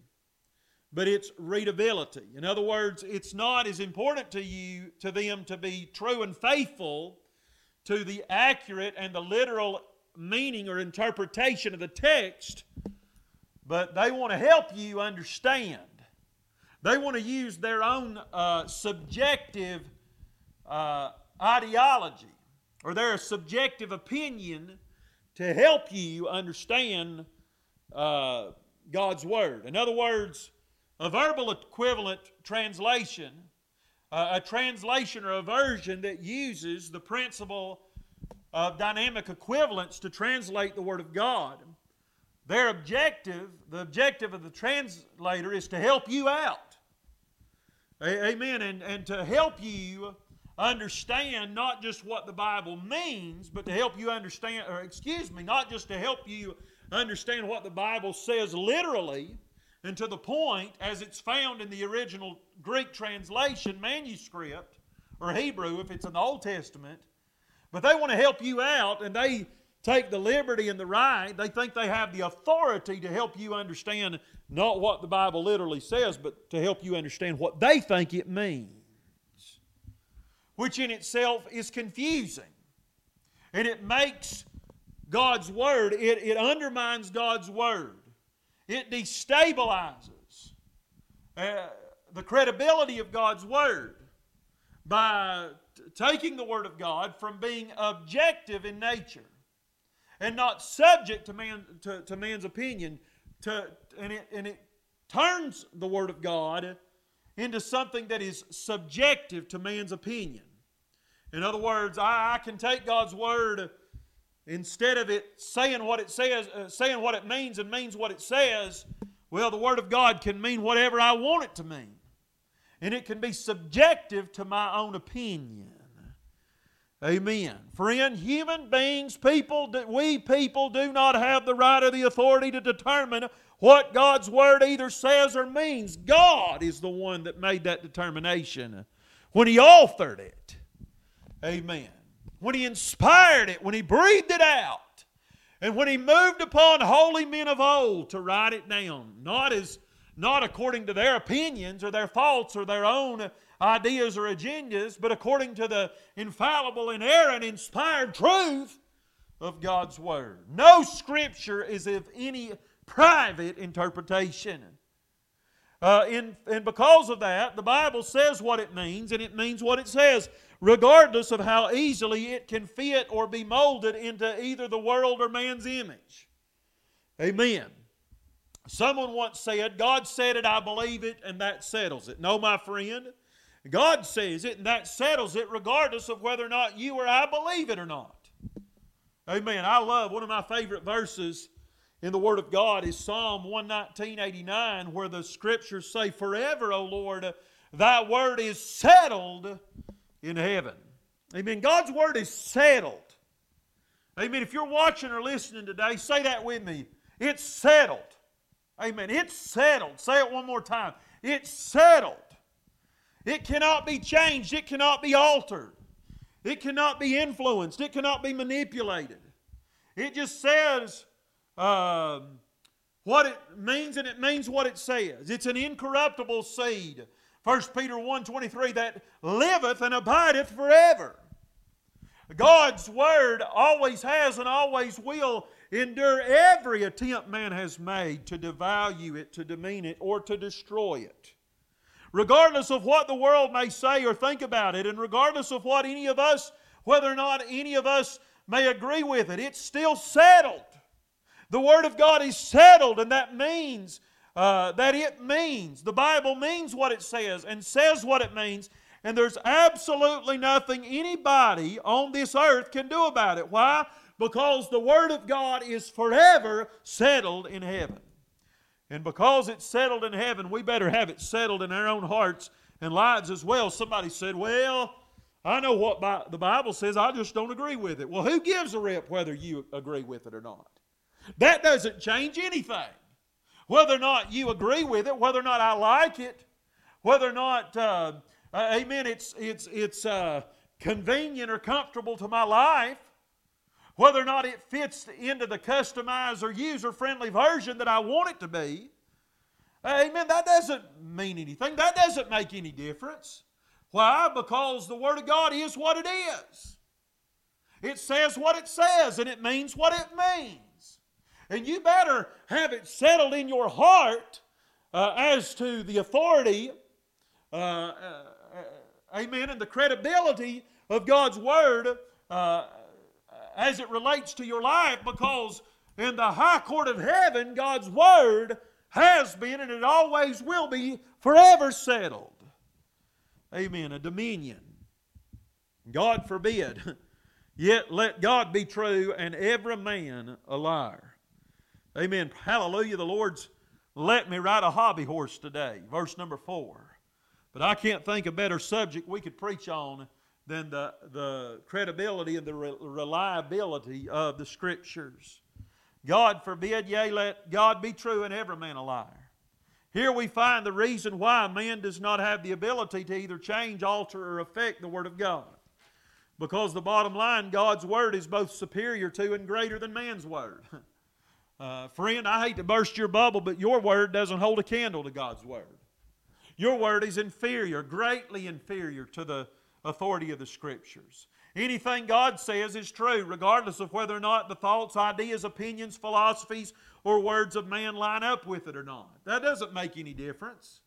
but it's readability. In other words, it's not as important to you, to them to be true and faithful to the accurate and the literal meaning or interpretation of the text but they want to help you understand. They want to use their own uh, subjective uh, ideology or their subjective opinion to help you understand uh, God's Word. In other words, a verbal equivalent translation, uh, a translation or a version that uses the principle of dynamic equivalence to translate the Word of God their objective, the objective of the translator, is to help you out. Amen. And, and to help you understand not just what the Bible means, but to help you understand, or excuse me, not just to help you understand what the Bible says literally and to the point as it's found in the original Greek translation manuscript, or Hebrew if it's in the Old Testament, but they want to help you out and they take the liberty and the right. They think they have the authority to help you understand not what the Bible literally says, but to help you understand what they think it means, which in itself is confusing. And it makes God's Word, it, it undermines God's Word, it destabilizes uh, the credibility of God's Word by t- taking the Word of God from being objective in nature and not subject to, man, to, to man's opinion. To, and, it, and it turns the Word of God into something that is subjective to man's opinion. In other words, I, I can take God's Word instead of it saying what it says, uh, saying what it means and means what it says. Well, the Word of God can mean whatever I want it to mean. And it can be subjective to my own opinion. Amen. Friend, human beings, people, that we people do not have the right or the authority to determine what God's Word either says or means. God is the one that made that determination when He authored it. Amen. When He inspired it, when He breathed it out, and when He moved upon holy men of old to write it down, not as not according to their opinions or their thoughts or their own ideas or agendas, but according to the infallible, inerrant, inspired truth of God's Word. No Scripture is of any private interpretation. Uh, in, and because of that, the Bible says what it means, and it means what it says, regardless of how easily it can fit or be molded into either the world or man's image. Amen. Someone once said, God said it, I believe it, and that settles it. No, my friend. God says it, and that settles it regardless of whether or not you or I believe it or not. Amen. I love one of my favorite verses in the Word of God is Psalm 119.89, where the scriptures say, Forever, O Lord, thy word is settled in heaven. Amen. God's word is settled. Amen. If you're watching or listening today, say that with me. It's settled. Amen. It's settled. Say it one more time. It's settled. It cannot be changed. It cannot be altered. It cannot be influenced. It cannot be manipulated. It just says um, what it means and it means what it says. It's an incorruptible seed. 1 Peter 1.23 that liveth and abideth forever. God's word always has and always will endure every attempt man has made to devalue it, to demean it, or to destroy it. Regardless of what the world may say or think about it, and regardless of what any of us, whether or not any of us may agree with it, it's still settled. The Word of God is settled, and that means uh, that it means, the Bible means what it says and says what it means, and there's absolutely nothing anybody on this earth can do about it. Why? Because the Word of God is forever settled in heaven. And because it's settled in heaven, we better have it settled in our own hearts and lives as well. Somebody said, Well, I know what the Bible says, I just don't agree with it. Well, who gives a rip whether you agree with it or not? That doesn't change anything. Whether or not you agree with it, whether or not I like it, whether or not, uh, uh, amen, it's, it's, it's uh, convenient or comfortable to my life, whether or not it fits into the customized or user friendly version that I want it to be, amen, that doesn't mean anything. That doesn't make any difference. Why? Because the Word of God is what it is. It says what it says, and it means what it means. And you better have it settled in your heart uh, as to the authority, uh, uh, amen, and the credibility of God's Word uh, as it relates to your life because in the high court of heaven, God's Word has been and it always will be forever settled. Amen. A dominion. God forbid. Yet let God be true and every man a liar. Amen. Hallelujah. The Lord's let me ride a hobby horse today. Verse number four. But I can't think a better subject we could preach on than the, the credibility and the re- reliability of the Scriptures. God forbid, yea, let God be true and every man a liar. Here we find the reason why man does not have the ability to either change, alter, or affect the Word of God. Because the bottom line, God's Word is both superior to and greater than man's Word. Uh, friend, I hate to burst your bubble, but your word doesn't hold a candle to God's word. Your word is inferior, greatly inferior to the authority of the Scriptures. Anything God says is true, regardless of whether or not the thoughts, ideas, opinions, philosophies, or words of man line up with it or not. That doesn't make any difference.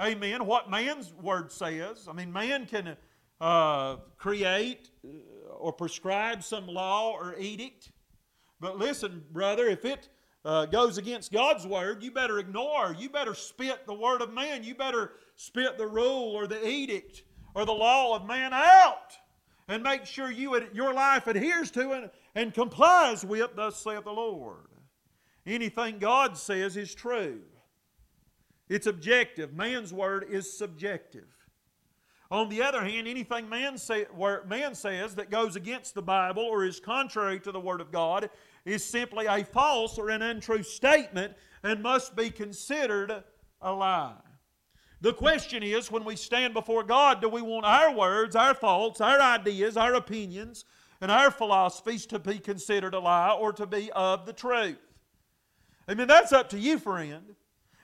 Amen. What man's word says, I mean, man can uh, create uh, or prescribe some law or edict. But listen, brother, if it uh, goes against God's word, you better ignore. You better spit the word of man. You better spit the rule or the edict or the law of man out and make sure you, your life adheres to it and complies with, thus saith the Lord. Anything God says is true. It's objective. Man's word is subjective. On the other hand, anything man, say, man says that goes against the Bible or is contrary to the Word of God is simply a false or an untrue statement and must be considered a lie. The question is when we stand before God, do we want our words, our thoughts, our ideas, our opinions, and our philosophies to be considered a lie or to be of the truth? I mean, that's up to you, friend.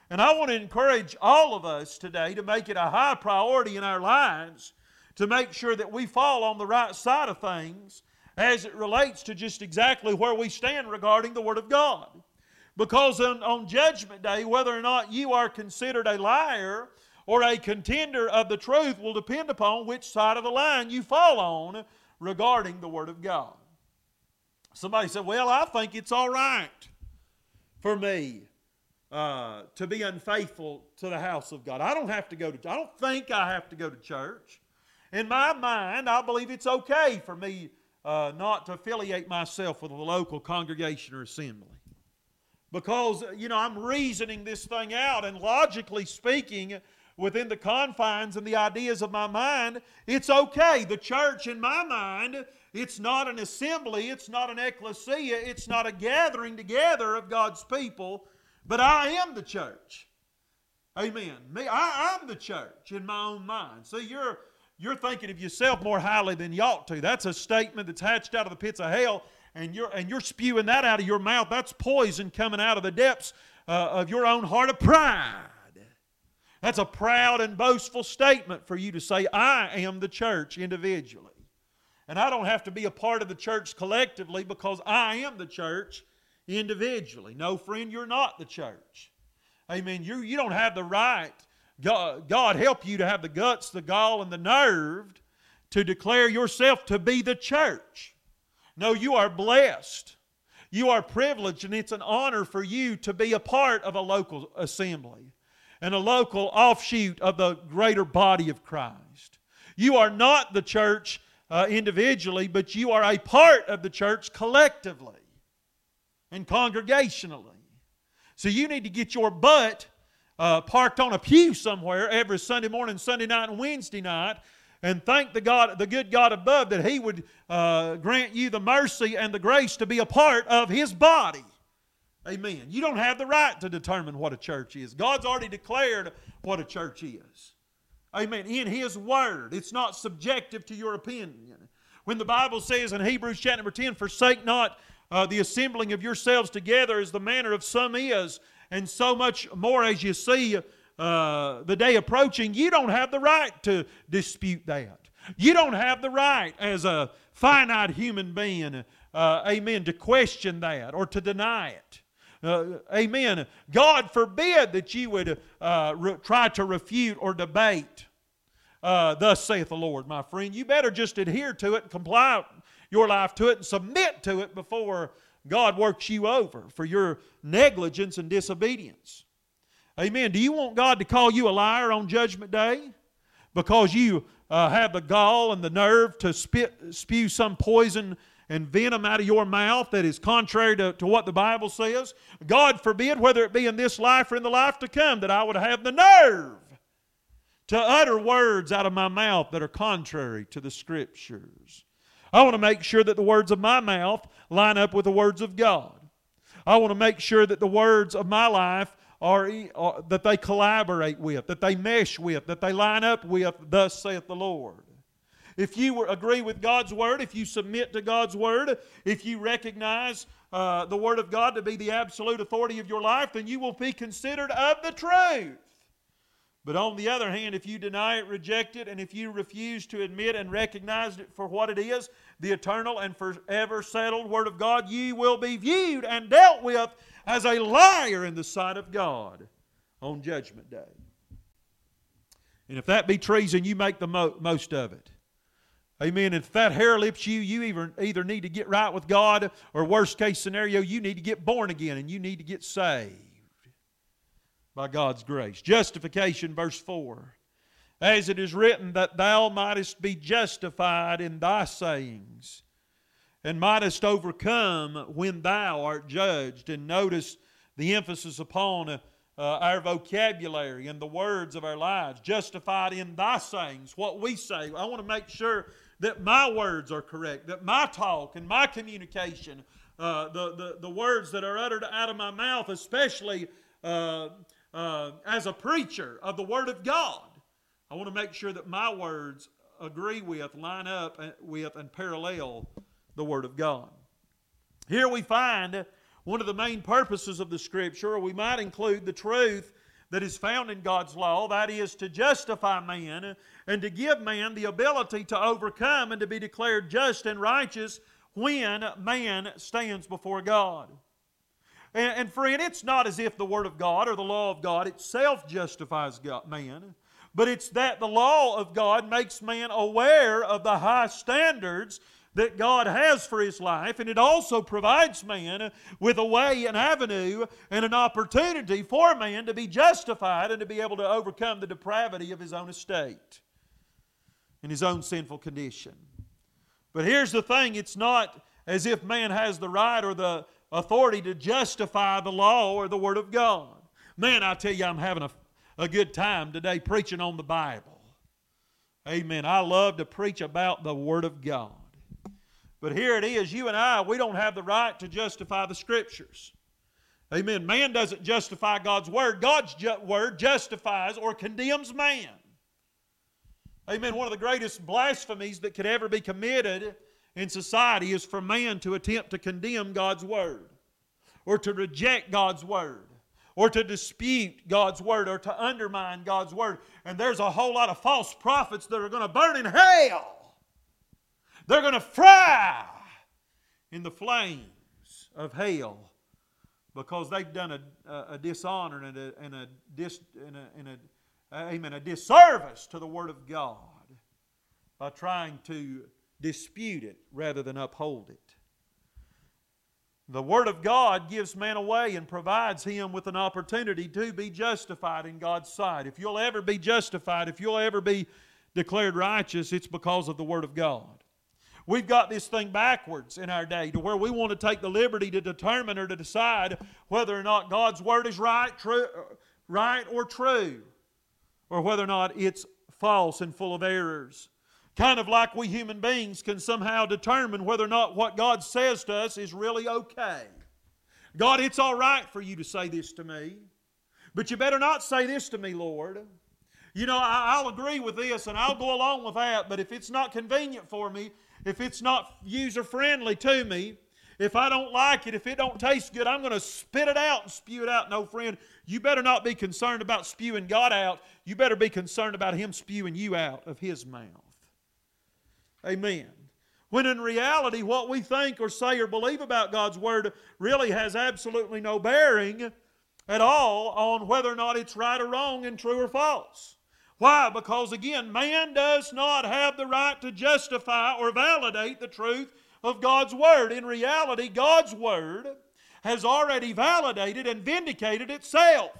And I want to encourage all of us today to make it a high priority in our lives to make sure that we fall on the right side of things as it relates to just exactly where we stand regarding the Word of God. Because on, on Judgment Day, whether or not you are considered a liar or a contender of the truth will depend upon which side of the line you fall on regarding the Word of God. Somebody said, Well, I think it's all right for me uh, to be unfaithful to the house of God. I don't have to go to. I don't think I have to go to church. In my mind, I believe it's okay for me uh, not to affiliate myself with a local congregation or assembly. Because, you know, I'm reasoning this thing out, and logically speaking, within the confines and the ideas of my mind, it's okay. The church, in my mind, it's not an assembly, it's not an ecclesia, it's not a gathering together of God's people, but I am the church. Amen. Me, I, am the church in my own mind. See, you're you're thinking of yourself more highly than you ought to. That's a statement that's hatched out of the pits of hell, and you're and you're spewing that out of your mouth. That's poison coming out of the depths uh, of your own heart of pride. That's a proud and boastful statement for you to say, I am the church individually. And I don't have to be a part of the church collectively because I am the church individually. No, friend, you're not the church. Amen. You, you don't have the right. God, God help you to have the guts, the gall, and the nerve to declare yourself to be the church. No, you are blessed. You are privileged, and it's an honor for you to be a part of a local assembly and a local offshoot of the greater body of Christ. You are not the church uh, individually, but you are a part of the church collectively and congregationally. So you need to get your butt uh, parked on a pew somewhere every Sunday morning, Sunday night, and Wednesday night, and thank the God, the good God above, that He would uh, grant you the mercy and the grace to be a part of His body. Amen. You don't have the right to determine what a church is. God's already declared what a church is. Amen. In His Word. It's not subjective to your opinion. When the Bible says in Hebrews chapter number 10, forsake not uh, the assembling of yourselves together as the manner of some is, and so much more as you see uh, the day approaching, you don't have the right to dispute that. You don't have the right as a finite human being, uh, amen, to question that or to deny it. Uh, amen. God forbid that you would uh, re- try to refute or debate. Uh, thus saith the Lord, my friend. You better just adhere to it comply your life to it and submit to it before God works you over for your negligence and disobedience. Amen. Do you want God to call you a liar on Judgment Day because you uh, have the gall and the nerve to spit, spew some poison and venom out of your mouth that is contrary to, to what the Bible says? God forbid, whether it be in this life or in the life to come, that I would have the nerve to utter words out of my mouth that are contrary to the Scriptures. I want to make sure that the words of my mouth line up with the words of God. I want to make sure that the words of my life are, are, that they collaborate with, that they mesh with, that they line up with, thus saith the Lord. If you agree with God's word, if you submit to God's word, if you recognize uh, the word of God to be the absolute authority of your life, then you will be considered of the truth. But on the other hand, if you deny it, reject it, and if you refuse to admit and recognize it for what it is, the eternal and forever settled Word of God, ye will be viewed and dealt with as a liar in the sight of God on Judgment Day. And if that be treason, you make the mo- most of it. Amen. If that hair lips you, you either, either need to get right with God, or worst case scenario, you need to get born again and you need to get saved by God's grace. Justification, verse 4. As it is written, that thou mightest be justified in thy sayings, and mightest overcome when thou art judged. And notice the emphasis upon uh, our vocabulary and the words of our lives. Justified in thy sayings, what we say. I want to make sure that my words are correct, that my talk and my communication, uh, the, the, the words that are uttered out of my mouth, especially uh, uh, as a preacher of the Word of God, I want to make sure that my words agree with, line up with, and parallel the Word of God. Here we find one of the main purposes of the Scripture, or we might include the truth that is found in God's law, that is to justify man and to give man the ability to overcome and to be declared just and righteous when man stands before God. And, and friend, it's not as if the Word of God or the law of God itself justifies God, man, but it's that the law of God makes man aware of the high standards that God has for his life, and it also provides man with a way, an avenue, and an opportunity for man to be justified and to be able to overcome the depravity of his own estate and his own sinful condition. But here's the thing it's not as if man has the right or the authority to justify the law or the Word of God. Man, I tell you, I'm having a, a good time today preaching on the Bible. Amen. I love to preach about the Word of God. But here it is, you and I, we don't have the right to justify the Scriptures. Amen. Man doesn't justify God's Word, God's ju- Word justifies or condemns man. Amen. One of the greatest blasphemies that could ever be committed in society is for man to attempt to condemn God's Word or to reject God's Word or to dispute God's Word or to undermine God's Word. And there's a whole lot of false prophets that are going to burn in hell. They're going to fry in the flames of hell because they've done a, a, a dishonor and a, and a, dis, and a, and a, amen, a disservice to the Word of God by trying to dispute it rather than uphold it. The Word of God gives man a way and provides him with an opportunity to be justified in God's sight. If you'll ever be justified, if you'll ever be declared righteous, it's because of the Word of God. We've got this thing backwards in our day to where we want to take the liberty to determine or to decide whether or not God's Word is right, true, right or true, or whether or not it's false and full of errors. Kind of like we human beings can somehow determine whether or not what God says to us is really okay. God, it's all right for you to say this to me, but you better not say this to me, Lord. You know, I'll agree with this and I'll go along with that, but if it's not convenient for me, if it's not user friendly to me, if I don't like it, if it don't taste good, I'm going to spit it out and spew it out. No, friend, you better not be concerned about spewing God out. You better be concerned about Him spewing you out of His mouth. Amen. When in reality, what we think or say or believe about God's Word really has absolutely no bearing at all on whether or not it's right or wrong and true or false. Why? Because again, man does not have the right to justify or validate the truth of God's Word. In reality, God's Word has already validated and vindicated itself.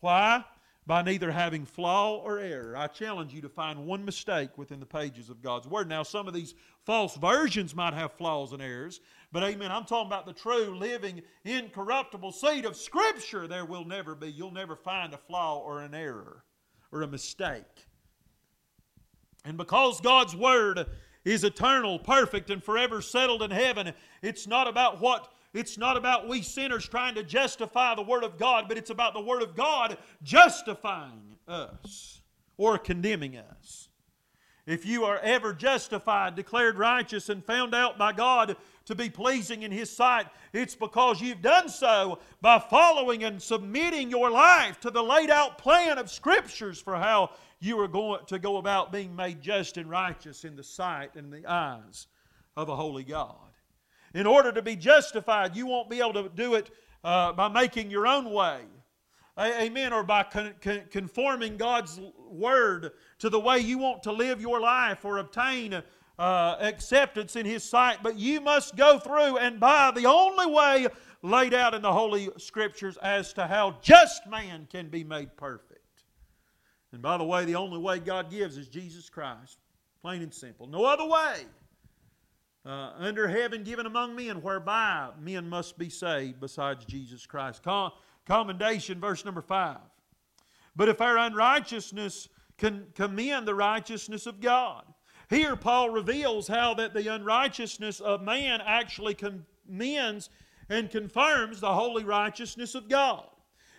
Why? By neither having flaw or error. I challenge you to find one mistake within the pages of God's Word. Now, some of these false versions might have flaws and errors, but amen, I'm talking about the true, living, incorruptible seed of Scripture. There will never be, you'll never find a flaw or an error or a mistake. And because God's Word is eternal, perfect, and forever settled in heaven, it's not about what it's not about we sinners trying to justify the Word of God, but it's about the Word of God justifying us or condemning us. If you are ever justified, declared righteous, and found out by God to be pleasing in His sight, it's because you've done so by following and submitting your life to the laid out plan of Scriptures for how you are going to go about being made just and righteous in the sight and the eyes of a holy God. In order to be justified, you won't be able to do it uh, by making your own way. Amen. Or by con- conforming God's word to the way you want to live your life or obtain uh, acceptance in His sight. But you must go through and by the only way laid out in the Holy Scriptures as to how just man can be made perfect. And by the way, the only way God gives is Jesus Christ. Plain and simple. No other way uh, under heaven given among men, whereby men must be saved besides Jesus Christ. Com- commendation, verse number 5. But if our unrighteousness can commend the righteousness of God. Here, Paul reveals how that the unrighteousness of man actually commends and confirms the holy righteousness of God.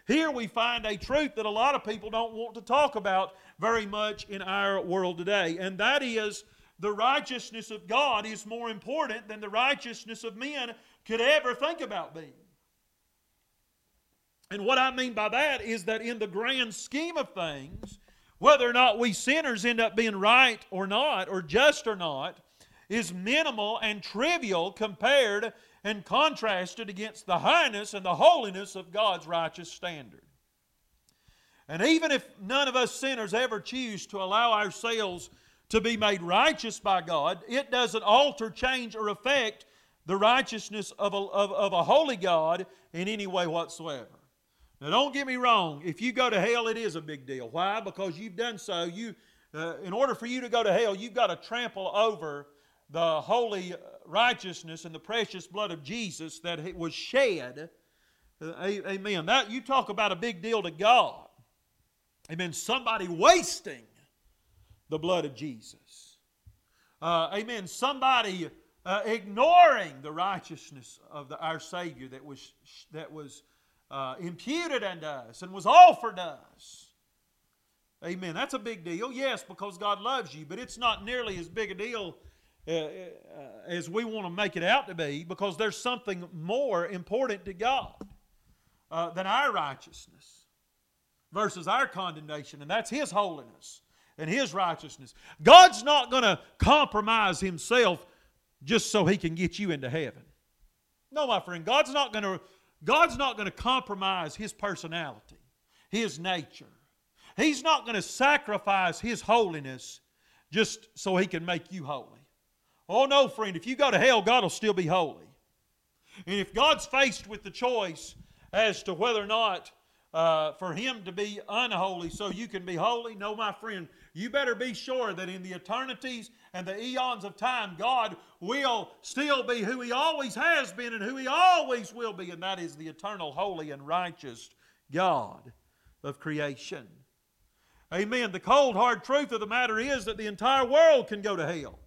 Here we find a truth that a lot of people don't want to talk about very much in our world today, and that is the righteousness of God is more important than the righteousness of men could ever think about being. And what I mean by that is that in the grand scheme of things, whether or not we sinners end up being right or not, or just or not, is minimal and trivial compared and contrasted against the highness and the holiness of God's righteous standard. And even if none of us sinners ever choose to allow ourselves to be made righteous by God, it doesn't alter, change, or affect the righteousness of a, of, of a holy God in any way whatsoever. Now, don't get me wrong. If you go to hell, it is a big deal. Why? Because you've done so. You, uh, in order for you to go to hell, you've got to trample over the holy righteousness and the precious blood of Jesus that was shed. Uh, amen. That you talk about a big deal to God. Amen. Somebody wasting the blood of Jesus. Uh, amen. Somebody uh, ignoring the righteousness of the, our Savior that was, that was uh, imputed unto us and was offered us. Amen. That's a big deal. Yes, because God loves you, but it's not nearly as big a deal uh, uh as we want to make it out to be because there's something more important to God uh, than our righteousness versus our condemnation, and that's His holiness and His righteousness. God's not going to compromise Himself just so He can get you into heaven. No, my friend, God's not going to God's not going to compromise His personality, His nature. He's not going to sacrifice His holiness just so He can make you holy. Oh, no, friend, if you go to hell, God will still be holy. And if God's faced with the choice as to whether or not uh, for him to be unholy so you can be holy? No, my friend, you better be sure that in the eternities and the eons of time, God will still be who he always has been and who he always will be, and that is the eternal, holy, and righteous God of creation. Amen. The cold, hard truth of the matter is that the entire world can go to hell.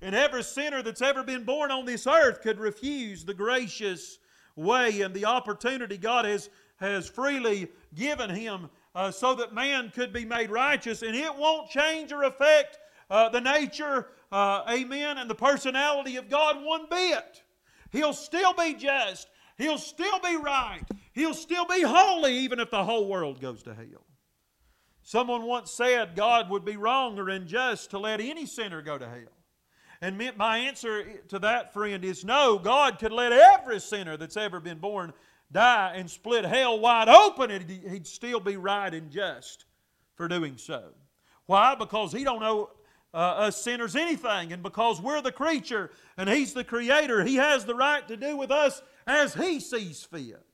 And every sinner that's ever been born on this earth could refuse the gracious way and the opportunity God has, has freely given him uh, so that man could be made righteous. And it won't change or affect uh, the nature, uh, amen, and the personality of God one bit. He'll still be just. He'll still be right. He'll still be holy even if the whole world goes to hell. Someone once said God would be wrong or unjust to let any sinner go to hell. And my answer to that, friend, is no. God could let every sinner that's ever been born die and split hell wide open, and he'd still be right and just for doing so. Why? Because he don't know uh, us sinners anything, and because we're the creature and he's the creator, he has the right to do with us as he sees fit.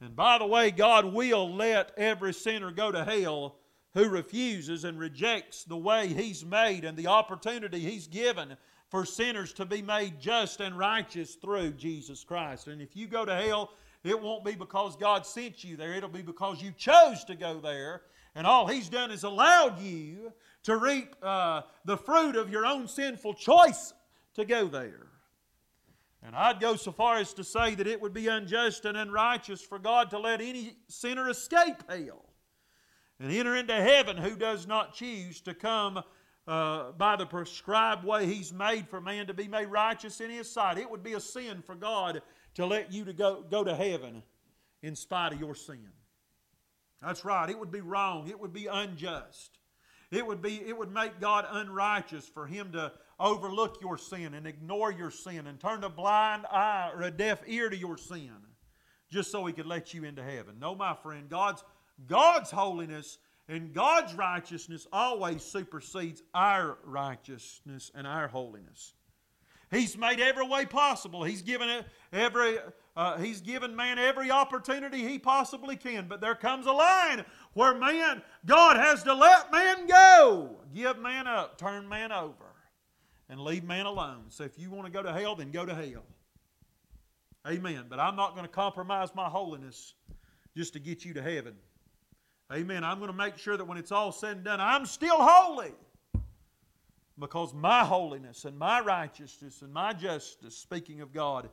And by the way, God will let every sinner go to hell who refuses and rejects the way He's made and the opportunity He's given for sinners to be made just and righteous through Jesus Christ. And if you go to hell, it won't be because God sent you there, it'll be because you chose to go there. And all He's done is allowed you to reap uh, the fruit of your own sinful choice to go there. And I'd go so far as to say that it would be unjust and unrighteous for God to let any sinner escape hell and enter into heaven who does not choose to come uh, by the prescribed way he's made for man to be made righteous in his sight. It would be a sin for God to let you to go, go to heaven in spite of your sin. That's right. It would be wrong. It would be unjust. It would be it would make God unrighteous for him to overlook your sin and ignore your sin and turn a blind eye or a deaf ear to your sin just so he could let you into heaven. No, my friend, God's God's holiness and God's righteousness always supersedes our righteousness and our holiness. He's made every way possible. He's given every uh, he's given man every opportunity he possibly can. But there comes a line where man, God has to let man go, give man up, turn man over, and leave man alone. So if you want to go to hell, then go to hell. Amen. But I'm not going to compromise my holiness just to get you to heaven. Amen. I'm going to make sure that when it's all said and done, I'm still holy. Because my holiness and my righteousness and my justice, speaking of God,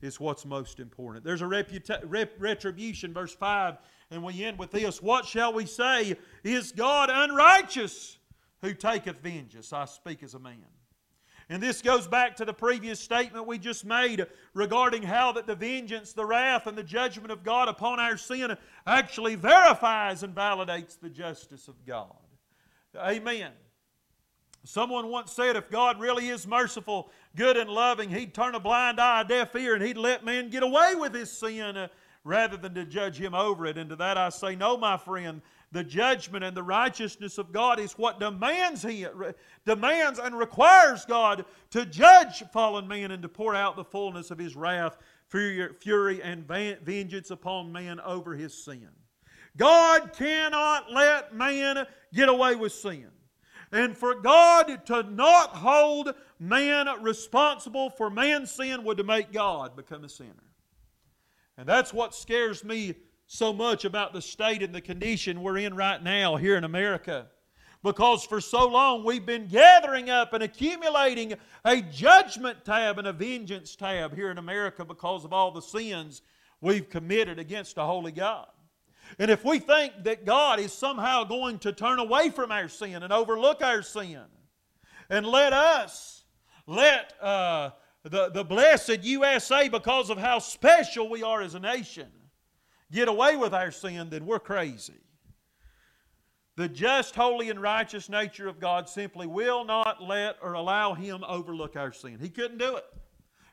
is what's most important. There's a reputa- rep- retribution, verse 5, and we end with this What shall we say? Is God unrighteous who taketh vengeance? I speak as a man. And this goes back to the previous statement we just made regarding how that the vengeance, the wrath, and the judgment of God upon our sin actually verifies and validates the justice of God. Amen. Someone once said if God really is merciful, good, and loving, He'd turn a blind eye, a deaf ear, and He'd let man get away with his sin uh, rather than to judge him over it. And to that I say, no, my friend, the judgment and the righteousness of God is what demands he demands and requires God to judge fallen man and to pour out the fullness of his wrath, fury, and vengeance upon man over his sin. God cannot let man get away with sin. And for God to not hold man responsible for man's sin would to make God become a sinner. And that's what scares me so much about the state and the condition we're in right now here in America. Because for so long we've been gathering up and accumulating a judgment tab and a vengeance tab here in America because of all the sins we've committed against a holy God. And if we think that God is somehow going to turn away from our sin and overlook our sin and let us, let uh, the, the blessed USA, because of how special we are as a nation, get away with our sin, then we're crazy. The just, holy, and righteous nature of God simply will not let or allow Him overlook our sin. He couldn't do it.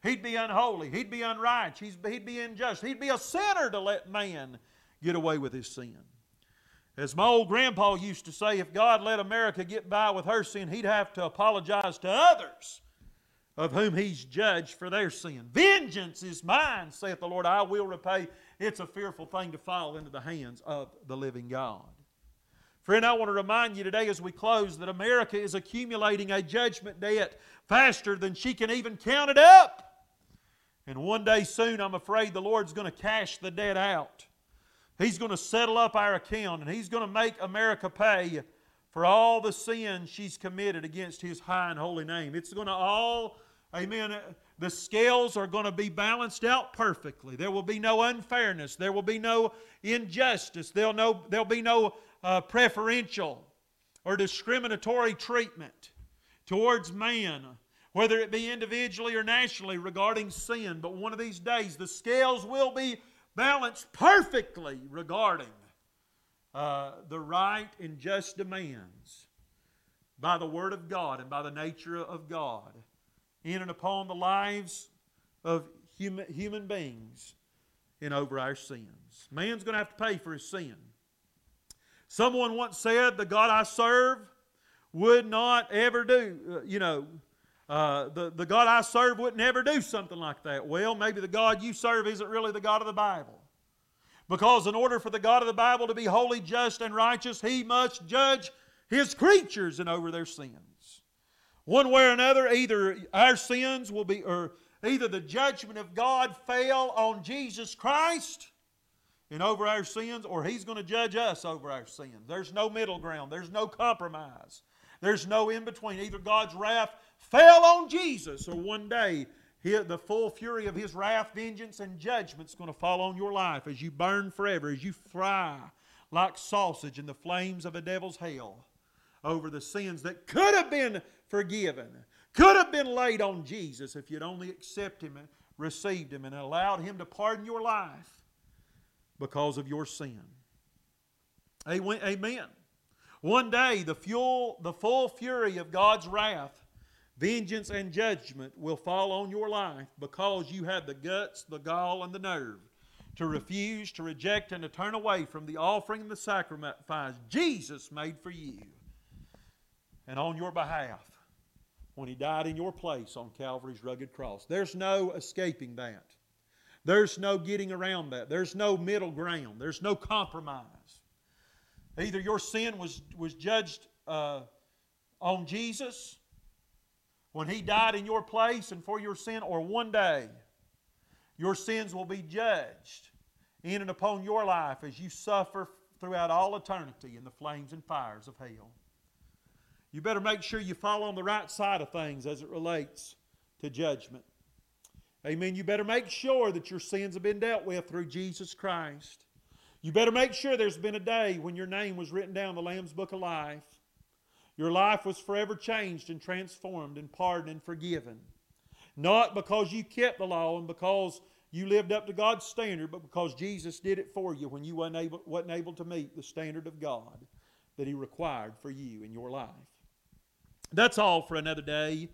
He'd be unholy. He'd be unrighteous. He'd be unjust. He'd be a sinner to let man get away with his sin. As my old grandpa used to say, if God let America get by with her sin, he'd have to apologize to others of whom he's judged for their sin. Vengeance is mine, saith the Lord, I will repay. It's a fearful thing to fall into the hands of the living God. Friend, I want to remind you today as we close that America is accumulating a judgment debt faster than she can even count it up. And one day soon, I'm afraid the Lord's going to cash the debt out. He's going to settle up our account and He's going to make America pay for all the sins she's committed against His high and holy name. It's going to all, amen, the scales are going to be balanced out perfectly. There will be no unfairness. There will be no injustice. There'll, no, there'll be no uh, preferential or discriminatory treatment towards man, whether it be individually or nationally regarding sin. But one of these days, the scales will be balanced perfectly regarding uh, the right and just demands by the Word of God and by the nature of God in and upon the lives of human, human beings and over our sins. Man's going to have to pay for his sin. Someone once said, The God I serve would not ever do, uh, you know, uh, the, the God I serve would never do something like that. Well, maybe the God you serve isn't really the God of the Bible. Because in order for the God of the Bible to be holy, just, and righteous, he must judge his creatures and over their sins. One way or another, either our sins will be, or either the judgment of God fell on Jesus Christ and over our sins, or he's going to judge us over our sins. There's no middle ground, there's no compromise, there's no in between. Either God's wrath fell on Jesus, or one day the full fury of his wrath, vengeance, and judgment is going to fall on your life as you burn forever, as you fry like sausage in the flames of a devil's hell over the sins that could have been forgiven, could have been laid on Jesus if you'd only accepted him and received him and allowed him to pardon your life because of your sin. Amen. One day, the, fuel, the full fury of God's wrath Vengeance and judgment will fall on your life because you had the guts, the gall, and the nerve to refuse, to reject, and to turn away from the offering and the sacrifice Jesus made for you and on your behalf when He died in your place on Calvary's rugged cross. There's no escaping that. There's no getting around that. There's no middle ground. There's no compromise. Either your sin was, was judged uh, on Jesus when He died in your place and for your sin, or one day your sins will be judged in and upon your life as you suffer throughout all eternity in the flames and fires of hell. You better make sure you fall on the right side of things as it relates to judgment. Amen. You better make sure that your sins have been dealt with through Jesus Christ. You better make sure there's been a day when your name was written down in the Lamb's Book of Life. Your life was forever changed and transformed and pardoned and forgiven. Not because you kept the law and because you lived up to God's standard, but because Jesus did it for you when you wasn't able, wasn't able to meet the standard of God that He required for you in your life. That's all for another day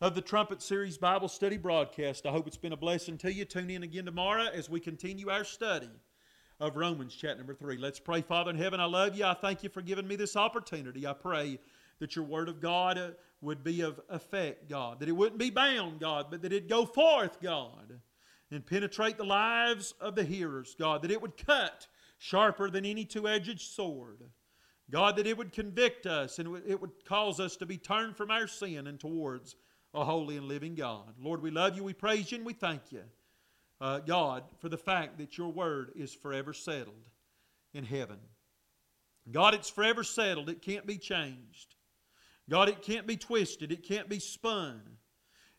of the Trumpet Series Bible Study broadcast. I hope it's been a blessing to you. Tune in again tomorrow as we continue our study of Romans, chapter number 3. Let's pray. Father in heaven, I love you. I thank you for giving me this opportunity. I pray that your word of God uh, would be of effect, God, that it wouldn't be bound, God, but that it'd go forth, God, and penetrate the lives of the hearers, God, that it would cut sharper than any two edged sword. God, that it would convict us and it would cause us to be turned from our sin and towards a holy and living God. Lord, we love you, we praise you, and we thank you, uh, God, for the fact that your word is forever settled in heaven. God, it's forever settled, it can't be changed. God, it can't be twisted, it can't be spun,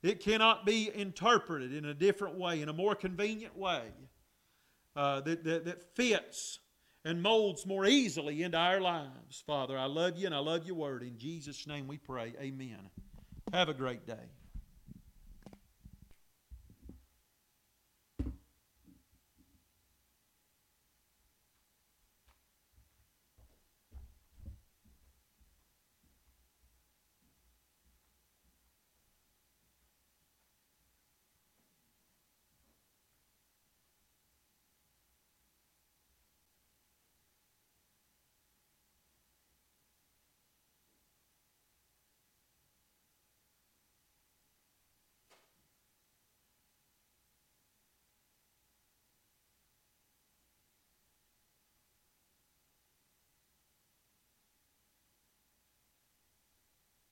it cannot be interpreted in a different way, in a more convenient way uh, that, that, that fits and molds more easily into our lives. Father, I love you and I love your word. In Jesus' name we pray. Amen. Have a great day.